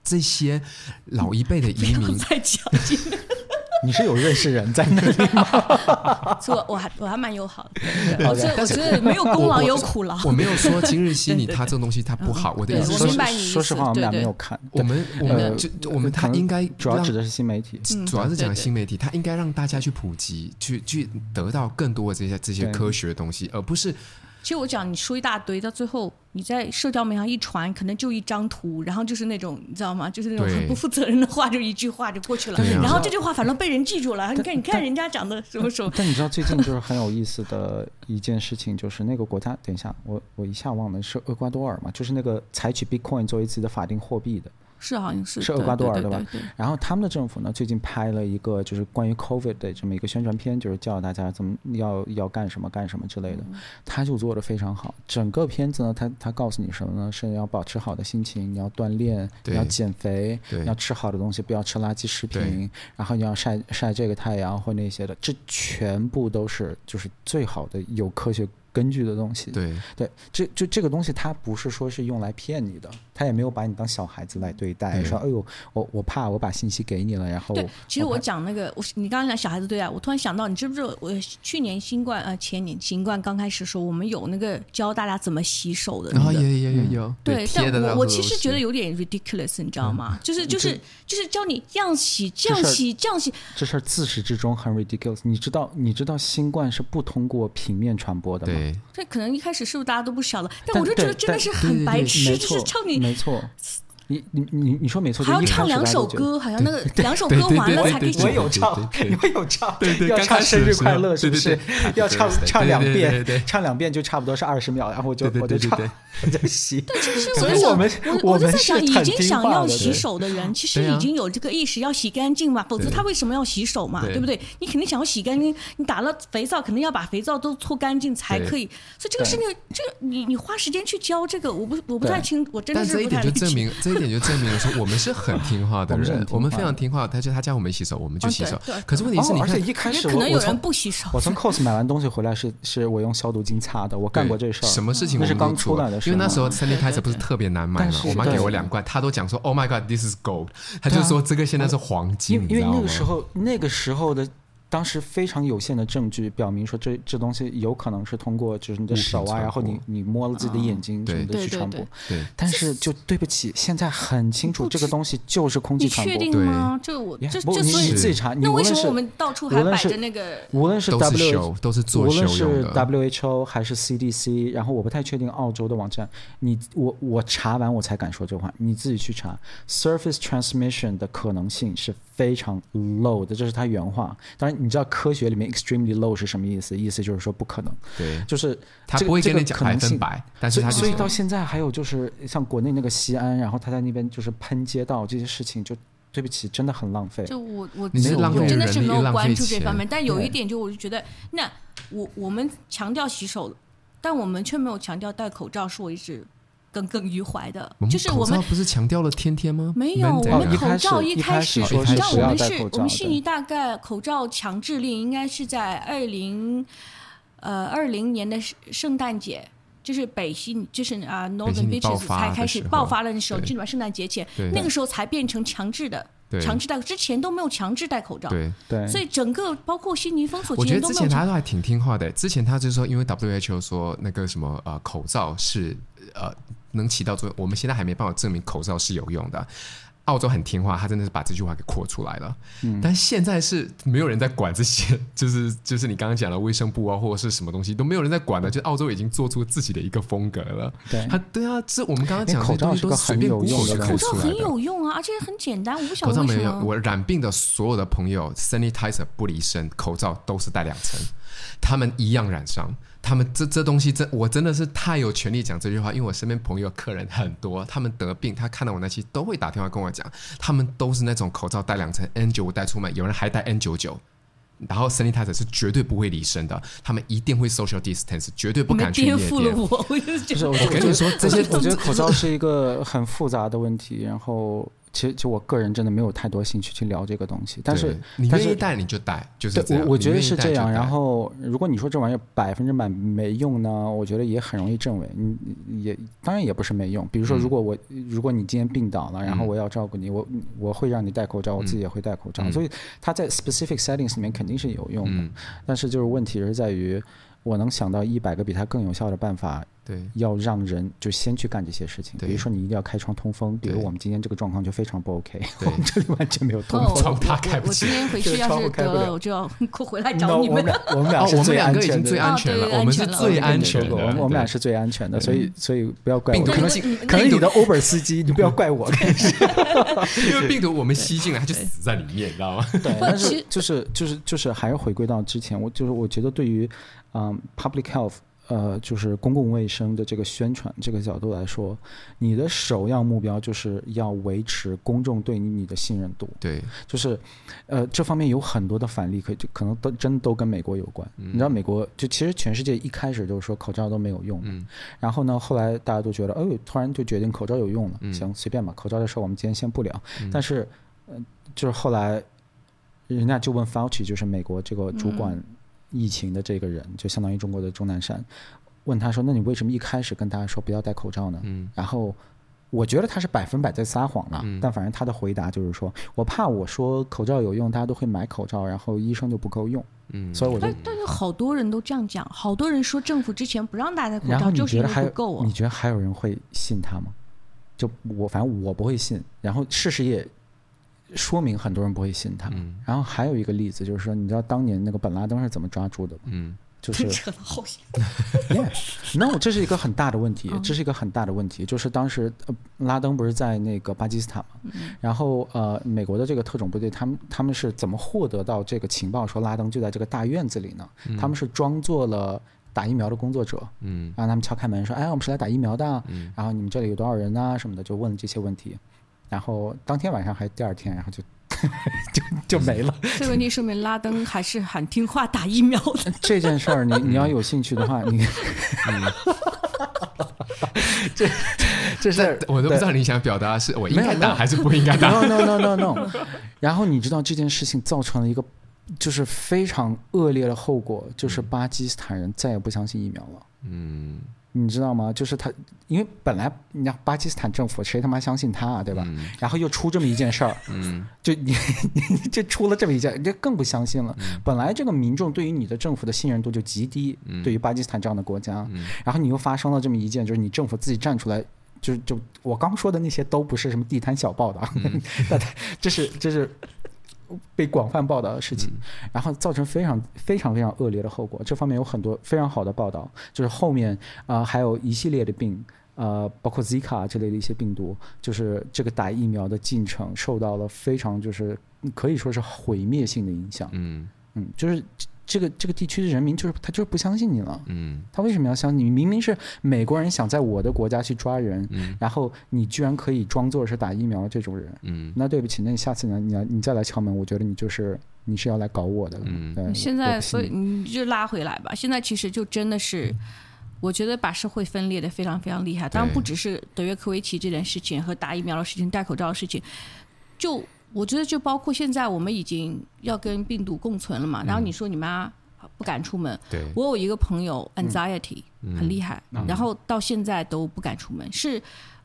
这些老一辈的移民 [laughs] 再讲 [laughs] 你是有认识人在那里吗？[laughs] 我我还我还蛮友好的，我觉得我觉得没有功劳有苦劳。我没有说今日希尼 [laughs] 他这种东西他不好，我的意思是说，说实话，我们俩没有看。我们我们就我们他应该主要指的是新媒体，主要是讲新媒体，他应该让大家去普及，去去得到更多的这些这些科学的东西，而不是。其实我讲，你说一大堆，到最后你在社交媒体上一传，可能就一张图，然后就是那种你知道吗？就是那种很不负责任的话，就一句话就过去了。然后这句话反正被人记住了。你看，你看人家讲的什么什么。但你知道最近就是很有意思的一件事情，就是那个国家，等一下，我我一下忘了是厄瓜多尔嘛，就是那个采取 Bitcoin 作为自己的法定货币的。是好像是是厄瓜多尔对吧？然后他们的政府呢，最近拍了一个就是关于 COVID 的这么一个宣传片，就是教大家怎么要要干什么干什么之类的。他就做的非常好。整个片子呢，他他告诉你什么呢？是要保持好的心情，你要锻炼，你要减肥，你要吃好的东西，不要吃垃圾食品，然后你要晒晒这个太阳或那些的，这全部都是就是最好的有科学根据的东西。对对，这就这个东西，它不是说是用来骗你的。他也没有把你当小孩子来对待，说：“哎呦，我我怕我把信息给你了。”然后，对，其实我讲那个，我你刚刚讲小孩子对待，我突然想到，你知不知道？我去年新冠呃前年新冠刚开始的时候，我们有那个教大家怎么洗手的，[laughs] 然后有有有有，对，但我我其实觉得有点 ridiculous，你知道吗？就是就是就是教你这样洗，这样洗，这样洗，这事儿自始至终很 ridiculous。你知道你知道新冠是不通过平面传播的吗？对，这可能一开始是不是大家都不晓得？但我就觉得真的是很白痴，就是唱你。没错，你你你你说没错，还要唱两首歌，好像那个两首歌完了才可以。我有唱，你们有唱，要唱生日快乐是不是？要唱唱两遍，唱两遍就差不多是二十秒，然后我就我就唱，我在洗。对，[laughs] 其实 [laughs] 所以我们我们在想，已经想要洗手的人，[laughs] 其实已经有这个意识要洗干净嘛，否则他为什么要洗手嘛？对不对？你肯定想要洗干净，你打了肥皂，肯定要把肥皂都搓干净才可以。所以这个事情，这个你你花时间去教这个，我不我不太清，我真的是不太理解。这一点就证明了说，我们是很听话的人，[laughs] 我们非常听话。他就他叫我们洗手，我们就洗手。可是问题是，你看，一开始可能有人不洗手。我从 COS 买完东西回来，是是我用消毒巾擦的。我干过这事儿。什么事情？那是刚出来的时候。因为那时候 sanitizer 不是特别难买嘛，我妈给我两罐，她都讲说：“Oh my God, this is gold。”她就说这个现在是黄金。因为那个时候，那个时候的。当时非常有限的证据表明说，这这东西有可能是通过就是你的手啊，然后你你摸了自己的眼睛什么的去传播。对，但是就对不起，现在很清楚这个东西就是空气传播。你确定吗？这我这这所以你自己查。那为什么我们到处还摆着那个？无论是 W。无论是 WHO 还是 CDC，然后我不太确定澳洲的网站。你我我查完我才敢说这话，你自己去查。Surface transmission 的可能性是非常 low 的，这是他原话。当然你知道科学里面。extremely low 是什么意思？意思就是说不可能。对，就是他不会跟你讲百分百，但是他所以到现在还有就是像国内那个西安，然后他在那边就是喷街道这些事情，就对不起，真的很浪费。就我我真的是没有关注这方面，但有一点就我就觉得，那我我们强调洗手，但我们却没有强调戴口罩，是我一直。耿耿于怀的，就是我们不是强调了天天吗？没有，我们口罩一开始，你知道我们是我们悉尼大概口罩强制令应该是在二零呃二零年的圣诞节，就是北西就是啊 Northern Beaches 才开始爆发的那时候，基本上圣诞节前，那个时候才变成强制的，强制戴，之前都没有强制戴口罩。对对，所以整个包括悉尼封锁，我觉得之前他都还挺听话的。之前他就说，因为 WHO 说那个什么呃口罩是呃。能起到作用，我们现在还没办法证明口罩是有用的。澳洲很听话，他真的是把这句话给扩出来了。嗯，但现在是没有人在管这些，[laughs] 就是就是你刚刚讲的卫生部啊，或者是什么东西都没有人在管的。就澳洲已经做出自己的一个风格了。对，他对啊，这我们刚刚讲的口罩是个很有用的，口罩很有用啊，而且很简单。我不晓得为什么。口罩没有，我染病的所有的朋友，sanitizer 不离身，口罩都是戴两层，他们一样染上。他们这这东西真，我真的是太有权利讲这句话，因为我身边朋友客人很多，他们得病，他看到我那期都会打电话跟我讲，他们都是那种口罩戴两层，N 九五戴出门，有人还戴 N 九九，然后 sanitizer 是绝对不会离身的，他们一定会 social distance，绝对不敢去夜店。就是我跟你说，这些我觉得口罩是一个很复杂的问题，然后。其实，就我个人真的没有太多兴趣去聊这个东西。但是你愿意带你就带，就是我我觉得是这样。然后，如果你说这玩意儿百分之百没用呢，我觉得也很容易证伪。你也当然也不是没用。比如说，如果我、嗯、如果你今天病倒了，然后我要照顾你，我我会让你戴口罩，我自己也会戴口罩。嗯、所以它在 specific settings 里面肯定是有用的。嗯、但是就是问题是在于。我能想到一百个比它更有效的办法，对，要让人就先去干这些事情。比如说，你一定要开窗通风。比如我们今天这个状况就非常不 OK，我们这里完全没有通风，窗他开不起。我今天回去要是得了，我就要回来找你们。我们俩，[laughs] 我们两个已经最安全了，我们是最安全的。我们俩是最安全的，所以所以不要怪我。可能可能你的 Uber 司机，[laughs] 你不要怪我。因为病毒我们吸进来，它就死在里面，你知道吗？对，[laughs] 但是就是就是就是还是回归到之前，我就是我觉得对于。嗯、um,，public health，呃，就是公共卫生的这个宣传这个角度来说，你的首要目标就是要维持公众对你的信任度。对，就是，呃，这方面有很多的反例，可就可能都真都跟美国有关。嗯、你知道，美国就其实全世界一开始就是说口罩都没有用，嗯，然后呢，后来大家都觉得，哦，突然就决定口罩有用了，嗯、行，随便吧，口罩的事我们今天先不聊。嗯、但是，呃，就是后来，人家就问 Fauci，就是美国这个主管。嗯疫情的这个人就相当于中国的钟南山，问他说：“那你为什么一开始跟大家说不要戴口罩呢？”嗯，然后我觉得他是百分百在撒谎了，嗯、但反正他的回答就是说：“我怕我说口罩有用，大家都会买口罩，然后医生就不够用。”嗯，所以我就……但是好多人都这样讲，好多人说政府之前不让大家戴口罩，就是因为不够啊。你觉得还有人会信他吗？就我反正我不会信，然后事实也。说明很多人不会信他。嗯、然后还有一个例子就是说，你知道当年那个本拉登是怎么抓住的吗？嗯，就是扯得好远。[laughs] Yeah，no，这是一个很大的问题，这是一个很大的问题。就是当时呃，拉登不是在那个巴基斯坦嘛？嗯、然后呃，美国的这个特种部队，他们他们是怎么获得到这个情报，说拉登就在这个大院子里呢？嗯、他们是装作了打疫苗的工作者，嗯，然后他们敲开门说：“哎，我们是来打疫苗的。嗯”然后你们这里有多少人啊？什么的，就问了这些问题。然后当天晚上还是第二天，然后就就就没了。[laughs] 这个问题说明拉登还是很听话打疫苗的。[laughs] 这件事儿，[laughs] 你你要有兴趣的话，你嗯，这这是我都不知道你想表达的是我应该打还是不应该打。No no no no no, no。然后你知道这件事情造成了一个就是非常恶劣的后果，就是巴基斯坦人再也不相信疫苗了。嗯。你知道吗？就是他，因为本来你看巴基斯坦政府谁他妈相信他啊，对吧？嗯、然后又出这么一件事儿，嗯，[laughs] 就你你就出了这么一件，就更不相信了。嗯、本来这个民众对于你的政府的信任度就极低，嗯、对于巴基斯坦这样的国家，嗯、然后你又发生了这么一件，就是你政府自己站出来，就就我刚说的那些都不是什么地摊小报的，[laughs] 嗯、这是这是。被广泛报道的事情，嗯、然后造成非常非常非常恶劣的后果。这方面有很多非常好的报道，就是后面啊、呃、还有一系列的病，呃，包括 Zika 这类的一些病毒，就是这个打疫苗的进程受到了非常就是可以说是毁灭性的影响。嗯嗯，就是。这个这个地区的人民就是他就是不相信你了，嗯，他为什么要相信你？明明是美国人想在我的国家去抓人，嗯，然后你居然可以装作是打疫苗的这种人，嗯，那对不起，那你下次呢？你要你再来敲门，我觉得你就是你是要来搞我的，嗯，现在所以你就拉回来吧。现在其实就真的是，我觉得把社会分裂的非常非常厉害。当然不只是德约科维奇这件事情和打疫苗的事情、戴口罩的事情，就。我觉得就包括现在我们已经要跟病毒共存了嘛，然后你说你妈不敢出门，对，我有一个朋友 anxiety 很厉害，然后到现在都不敢出门，是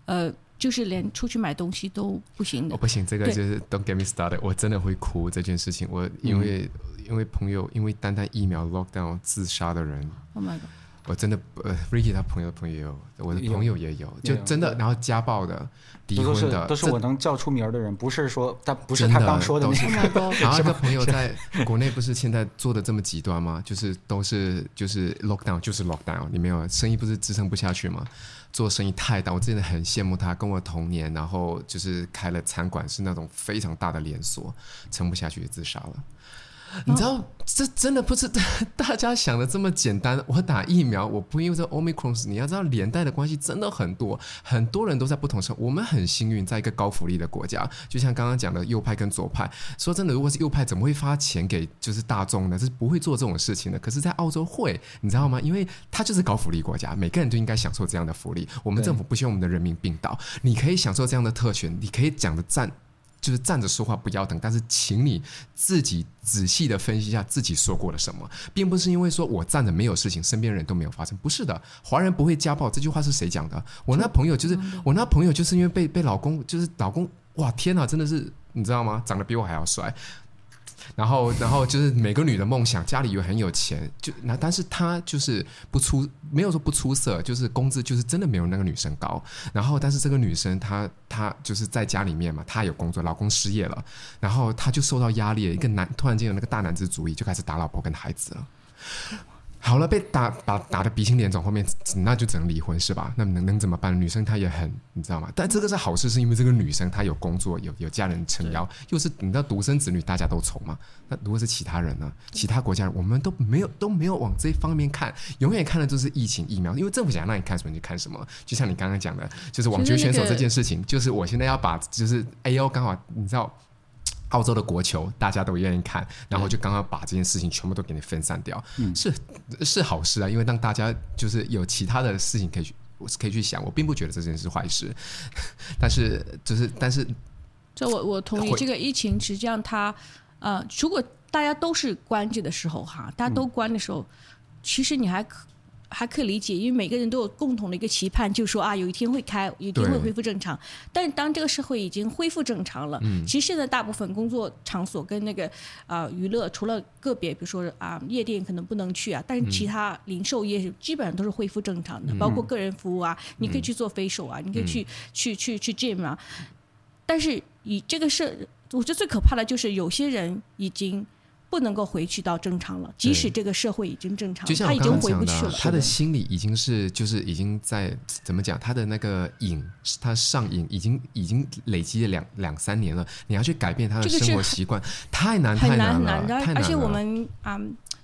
呃，就是连出去买东西都不行的。哦，不行，这个就是 don't get me started，我真的会哭这件事情。我因为因为朋友因为单单疫苗 lockdown 自杀的人，Oh my god。我真的呃，Ricky 他朋友的朋友也有，我的朋友也有，就真的，然后家暴的、离婚的，都是我能叫出名的人，不是说他不是他刚说的那些。[laughs] 然后这个朋友在国内不是现在做的这么极端吗？就是都是就是 lockdown 就是 lockdown，你没有生意不是支撑不下去吗？做生意太大，我真的很羡慕他，跟我同年，然后就是开了餐馆，是那种非常大的连锁，撑不下去就自杀了。你知道，这真的不是 [laughs] 大家想的这么简单。我打疫苗，我不因为这 Omicron，你要知道连带的关系真的很多，很多人都在不同时候。我们很幸运，在一个高福利的国家，就像刚刚讲的右派跟左派。说真的，如果是右派，怎么会发钱给就是大众呢？是不会做这种事情的。可是，在澳洲会，你知道吗？因为它就是高福利国家，每个人都应该享受这样的福利。我们政府不希望我们的人民病倒，你可以享受这样的特权，你可以讲的赞。就是站着说话不腰疼，但是请你自己仔细的分析一下自己说过了什么，并不是因为说我站着没有事情，身边人都没有发生，不是的。华人不会家暴，这句话是谁讲的？我那朋友就是我那朋友，就是因为被被老公就是老公，哇天哪，真的是你知道吗？长得比我还要帅。然后，然后就是每个女的梦想，家里又很有钱，就那，但是她就是不出，没有说不出色，就是工资就是真的没有那个女生高。然后，但是这个女生她她就是在家里面嘛，她有工作，老公失业了，然后她就受到压力，一个男突然间有那个大男子主义，就开始打老婆跟孩子了。好了，被打把打的鼻青脸肿，后面那就只能离婚是吧？那能能怎么办？女生她也很，你知道吗？但这个是好事，是因为这个女生她有工作，有有家人撑腰，又是你知道独生子女，大家都愁嘛。那如果是其他人呢？其他国家人，我们都没有都没有往这方面看，永远看的就是疫情疫苗，因为政府想让你看什么你就看什么。就像你刚刚讲的，就是网球选手这件事情，就是我现在要把就是 AO 刚好你知道。澳洲的国球大家都愿意看，然后就刚刚把这件事情全部都给你分散掉，嗯、是是好事啊，因为让大家就是有其他的事情可以去，我是可以去想，我并不觉得这件事坏事，但是就是但是，这我我同意，这个疫情实际上它呃，如果大家都是关着的时候哈，大家都关的时候，嗯、其实你还可。还可以理解，因为每个人都有共同的一个期盼，就是说啊，有一天会开，有一天会恢复正常。但是当这个社会已经恢复正常了，嗯、其实现在大部分工作场所跟那个啊、呃、娱乐，除了个别，比如说啊夜店可能不能去啊，但是其他零售业基本上都是恢复正常的，嗯、包括个人服务啊，嗯、你可以去做 facial 啊，嗯、你可以去去去去 gym 啊。但是以这个是，我觉得最可怕的就是有些人已经。不能够回去到正常了，即使这个社会已经正常了，他已经回不去了。他的心里已经是，就是已经在怎么讲？他的那个瘾，他上瘾已经已经累积了两两三年了。你要去改变他的生活习惯，太难太难了。很难，而且我们啊，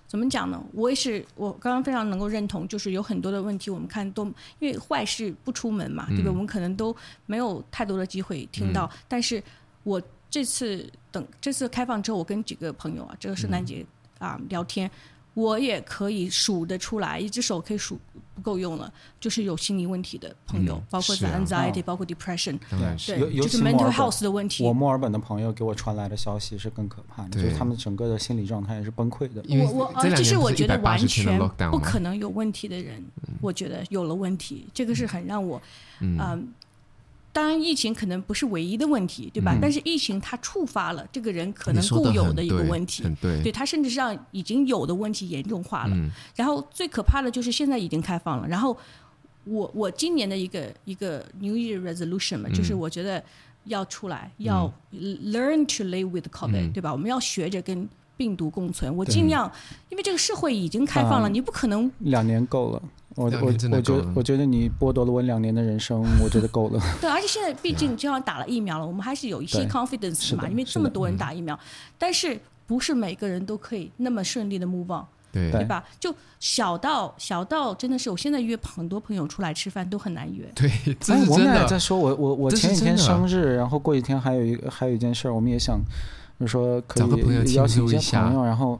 怎么讲呢？我也是，我刚刚非常能够认同，就是有很多的问题，我们看都因为坏事不出门嘛，对不对？我们可能都没有太多的机会听到，但是我。这次等这次开放之后，我跟几个朋友啊，这个圣诞节啊、嗯、聊天，我也可以数得出来，一只手可以数不够用了，就是有心理问题的朋友，嗯、包括 anxiety，、啊、包括 depression，对，对就是 mental health 的问题。我墨尔本的朋友给我传来的消息是更可怕的，就是他们整个的心理状态也是崩溃的。我我而，这是我觉得完全不可能有问题的人，我觉得有了问题，这个是很让我嗯。嗯当然，疫情可能不是唯一的问题，对吧？嗯、但是疫情它触发了这个人可能固有的一个问题，对，对他甚至让已经有的问题严重化了。嗯、然后最可怕的就是现在已经开放了。然后我我今年的一个一个 New Year Resolution 嘛，嗯、就是我觉得要出来，嗯、要 learn to live with COVID，、嗯、对吧？我们要学着跟病毒共存。我尽量，因为这个社会已经开放了，嗯、你不可能两年够了。我我我觉得我觉得你剥夺了我两年的人生，我觉得够了。对，[laughs] 而且现在毕竟就要打了疫苗了，我们还是有一些 confidence 嘛，因为这么多人打疫苗。嗯、但是不是每个人都可以那么顺利的 move on，对对吧？就小到小到真的是，我现在约很多朋友出来吃饭都很难约。对，这是真的。我们俩在说我我我前几天生日，然后过几天还有一个还有一件事儿，我们也想，就是说可以邀请一些朋友，然后。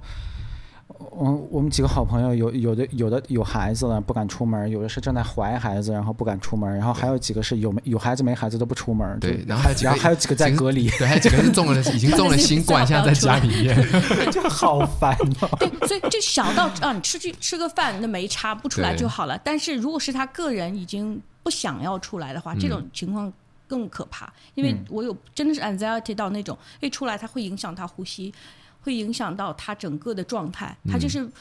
我我们几个好朋友有有的有的有孩子了不敢出门，有的是正在怀孩子然后不敢出门，然后还有几个是有没有孩子没孩子都不出门。对，然后还然后还有几个在隔离，对，还有几个是中了 [laughs] 已经中了新冠，现在在家里面 [laughs] [laughs] 就好烦哦。对，所以就小到啊，你出去吃个饭那没差，不出来就好了。但是如果是他个人已经不想要出来的话，这种情况更可怕，因为我有真的是 anxiety 到那种一出来它会影响他呼吸。会影响到他整个的状态，他就是、嗯、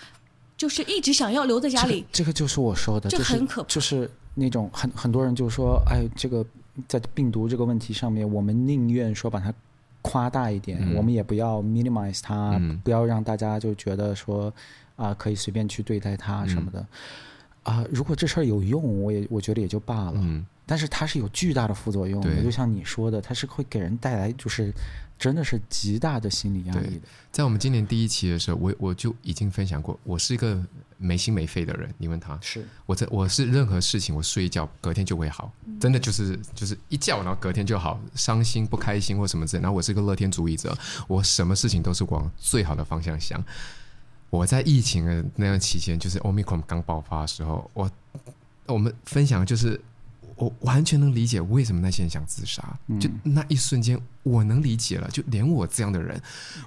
就是一直想要留在家里。这个、这个就是我说的，这很可怕，就是、就是那种很很多人就说，哎，这个在病毒这个问题上面，我们宁愿说把它夸大一点，嗯、我们也不要 minimize 它，嗯、不要让大家就觉得说啊、呃、可以随便去对待它什么的。啊、嗯呃，如果这事儿有用，我也我觉得也就罢了。嗯但是它是有巨大的副作用的，就像你说的，它是会给人带来就是真的是极大的心理压力的。在我们今年第一期的时候，我我就已经分享过，我是一个没心没肺的人。你问他，是我这我是任何事情我睡一觉隔天就会好，真的就是就是一觉然后隔天就好，伤心不开心或什么之类。然后我是一个乐天主义者，我什么事情都是往最好的方向想。我在疫情的那样期间，就是 Omicron 刚爆发的时候，我我们分享就是。我完全能理解为什么那些人想自杀，就那一瞬间，我能理解了。就连我这样的人，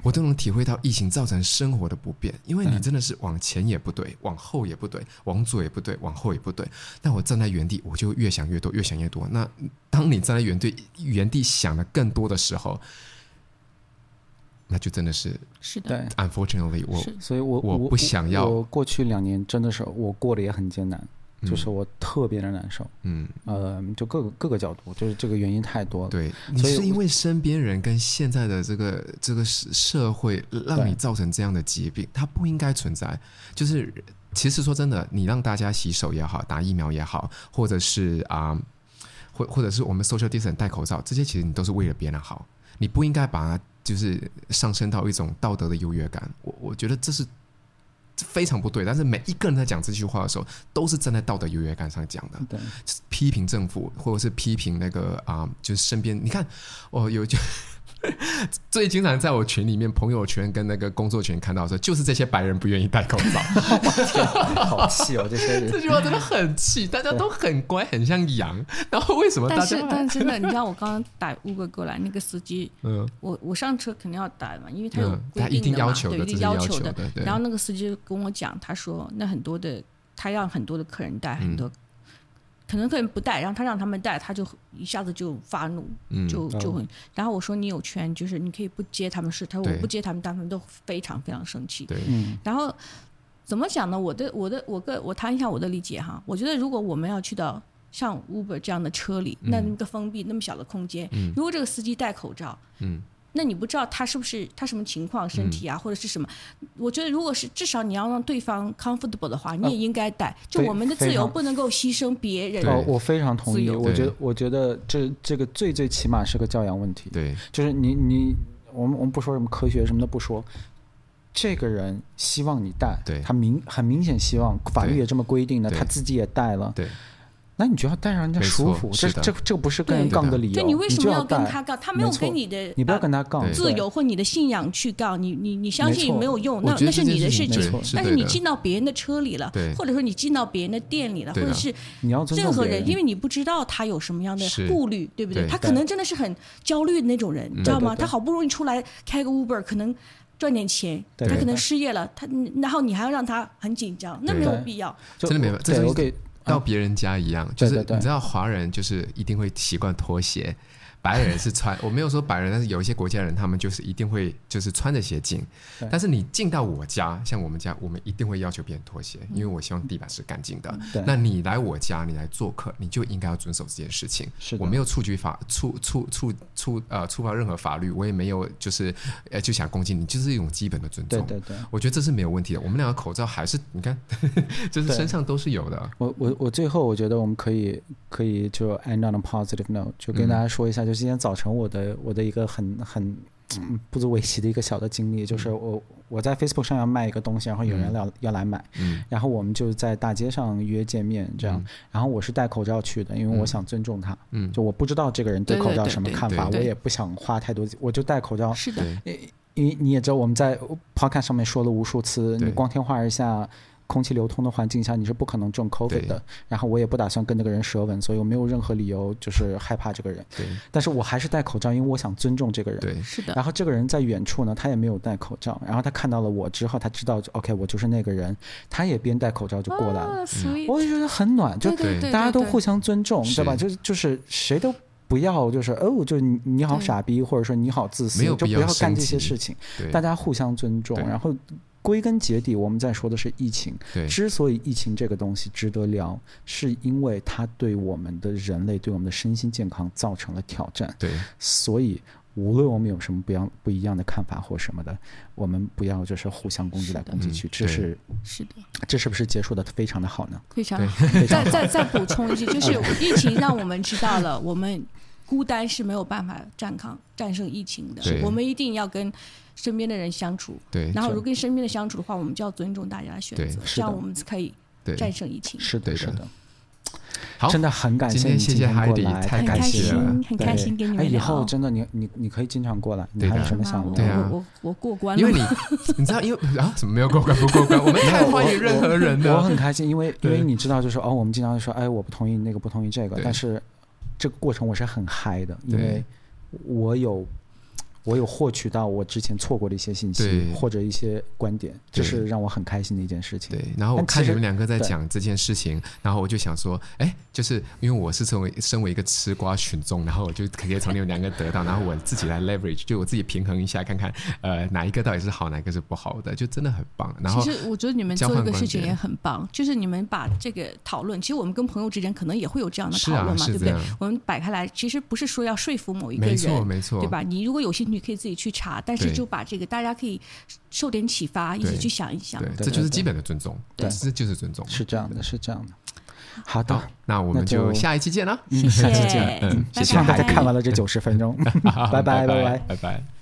我都能体会到疫情造成生活的不便。因为你真的是往前也不对，往后也不对，往左也不对，往后也不对。但我站在原地，我就越想越多，越想越多。那当你站在原地，原地想的更多的时候，那就真的是是的。Unfortunately，我所以我我不想要。我过去两年真的是我过得也很艰难。就是我特别的难受，嗯，呃，就各个各个角度，就是这个原因太多了。对，你是因为身边人跟现在的这个这个社会让你造成这样的疾病，它不应该存在。就是其实说真的，你让大家洗手也好，打疫苗也好，或者是啊，或、呃、或者是我们 social distance 戴口罩，这些其实你都是为了别人好，你不应该把它就是上升到一种道德的优越感。我我觉得这是。非常不对，但是每一个人在讲这句话的时候，都是站在道德优越感上讲的。对，批评政府，或者是批评那个啊、呃，就是身边，你看，哦，有就。[laughs] 最经常在我群里面、朋友圈跟那个工作群看到的时候，就是这些白人不愿意戴口罩，[laughs] 好气哦！这些人，这句话真的很气，大家都很乖，很像羊。[laughs] 然后为什么大家？但是，但是真的，你知道我刚刚打 Uber 过来，那个司机，嗯，我我上车肯定要打嘛，因为他有规定的嘛，他一定要求的，对，要求的。然后那个司机跟我讲，他说那很多的，他让很多的客人戴很多。可能客人不带，然后他让他们带，他就一下子就发怒，嗯、就就很。然后我说你有权，就是你可以不接他们事。他说我不接他们，他们都非常非常生气。对，然后怎么讲呢？我的我的我个我谈一下我的理解哈。我觉得如果我们要去到像 Uber 这样的车里，那那个封闭那么小的空间，嗯、如果这个司机戴口罩，嗯。那你不知道他是不是他什么情况，身体啊，或者是什么？我觉得如果是至少你要让对方 comfortable 的话，你也应该带。就我们的自由不能够牺牲别人。哦，我非常同意。我觉得，我觉得这这个最最起码是个教养问题。对，就是你你我们我们不说什么科学什么的不说，这个人希望你带，对，他明很明显希望法律也这么规定的，他自己也带了。对。那你就要带上人家舒服，这这这不是跟人杠的理由。就你为什么要跟他杠？他没有给你的，你不要跟他杠自由或你的信仰去杠。你你你相信没有用，那那是你的事情。但是你进到别人的车里了，或者说你进到别人的店里了，或者是任何人，因为你不知道他有什么样的顾虑，对不对？他可能真的是很焦虑的那种人，你知道吗？他好不容易出来开个 Uber，可能赚点钱，他可能失业了，他然后你还要让他很紧张，那没有必要。真的没有，这是我给。到别人家一样，就是你知道，华人就是一定会习惯拖鞋。白人是穿，[laughs] 我没有说白人，但是有一些国家人，他们就是一定会就是穿着鞋进。但是你进到我家，像我们家，我们一定会要求别人脱鞋，因为我希望地板是干净的。那你来我家，你来做客，你就应该要遵守这件事情。我没有触及法，触触触触呃触犯任何法律，我也没有就是呃就想攻击你，就是一种基本的尊重。对对对，我觉得这是没有问题的。我们两个口罩还是 [laughs] 你看，[laughs] 就是身上都是有的。我我我最后我觉得我们可以可以就 end on a positive note，就跟大家说一下，就今天早晨我的我的一个很很不足为奇的一个小的经历，就是我我在 Facebook 上要卖一个东西，然后有人要要来买，然后我们就在大街上约见面这样，然后我是戴口罩去的，因为我想尊重他，就我不知道这个人对口罩什么看法，我也不想花太多，我就戴口罩。是的，因为你也知道我们在 Podcast 上面说了无数次，你光天化日下。空气流通的环境下，你是不可能中 COVID 的。然后我也不打算跟那个人舌吻，所以我没有任何理由就是害怕这个人。对。但是我还是戴口罩，因为我想尊重这个人。对，是的。然后这个人在远处呢，他也没有戴口罩。然后他看到了我之后，他知道 OK，我就是那个人。他也边戴口罩就过来了。我也觉得很暖，就大家都互相尊重，对吧？就就是谁都不要就是哦，就你你好傻逼，或者说你好自私，就不要干这些事情。大家互相尊重，然后。归根结底，我们在说的是疫情。对，之所以疫情这个东西值得聊，是因为它对我们的人类、对我们的身心健康造成了挑战。对，所以无论我们有什么不一样不一样的看法或什么的，我们不要就是互相攻击来攻击去，这是是的，这是不是结束的非常的好呢？非常好。[laughs] 再再再补充一句，就是 [laughs] 疫情让我们知道了，我们孤单是没有办法战抗战胜疫情的，我们一定要跟身边的人相处。对，然后如果跟身边的相处的话，我们就要尊重大家的选择，这样我们可以战胜疫情。是的，是的。好，真的很感谢你今天过来，太感谢了，很开心跟你们聊。哎，以后真的你你你可以经常过来，你还有什么想问？对啊，我我过关了。因为你你知道，因为啊，怎么没有过关 [laughs] 不过关？我们太欢迎任何人的。我很开心，因为因为你知道，就是哦，我们经常说，哎，我不同意那个，不同意这个，但是这个过程我是很嗨的，因为我有。我有获取到我之前错过的一些信息，或者一些观点，这是让我很开心的一件事情。对，然后我看你们两个在讲这件事情，然后我就想说，哎，就是因为我是成为身为一个吃瓜群众，然后我就可以从你们两个得到，然后我自己来 leverage，就我自己平衡一下，看看呃哪一个到底是好，哪一个是不好的，就真的很棒。然后其实我觉得你们做一个事情也很棒，就是你们把这个讨论，其实我们跟朋友之间可能也会有这样的讨论嘛，对不对？我们摆开来，其实不是说要说服某一个人，没错没错，对吧？你如果有兴趣，可以自己去查。但是就把这个，大家可以受点启发，一起去想一想。对，这就是基本的尊重。对，这就是尊重。是这样的，是这样的。好的，那我们就下一期见了。谢谢，嗯，谢谢。希望大家看完了这九十分钟。[laughs] 拜拜，拜拜，拜拜。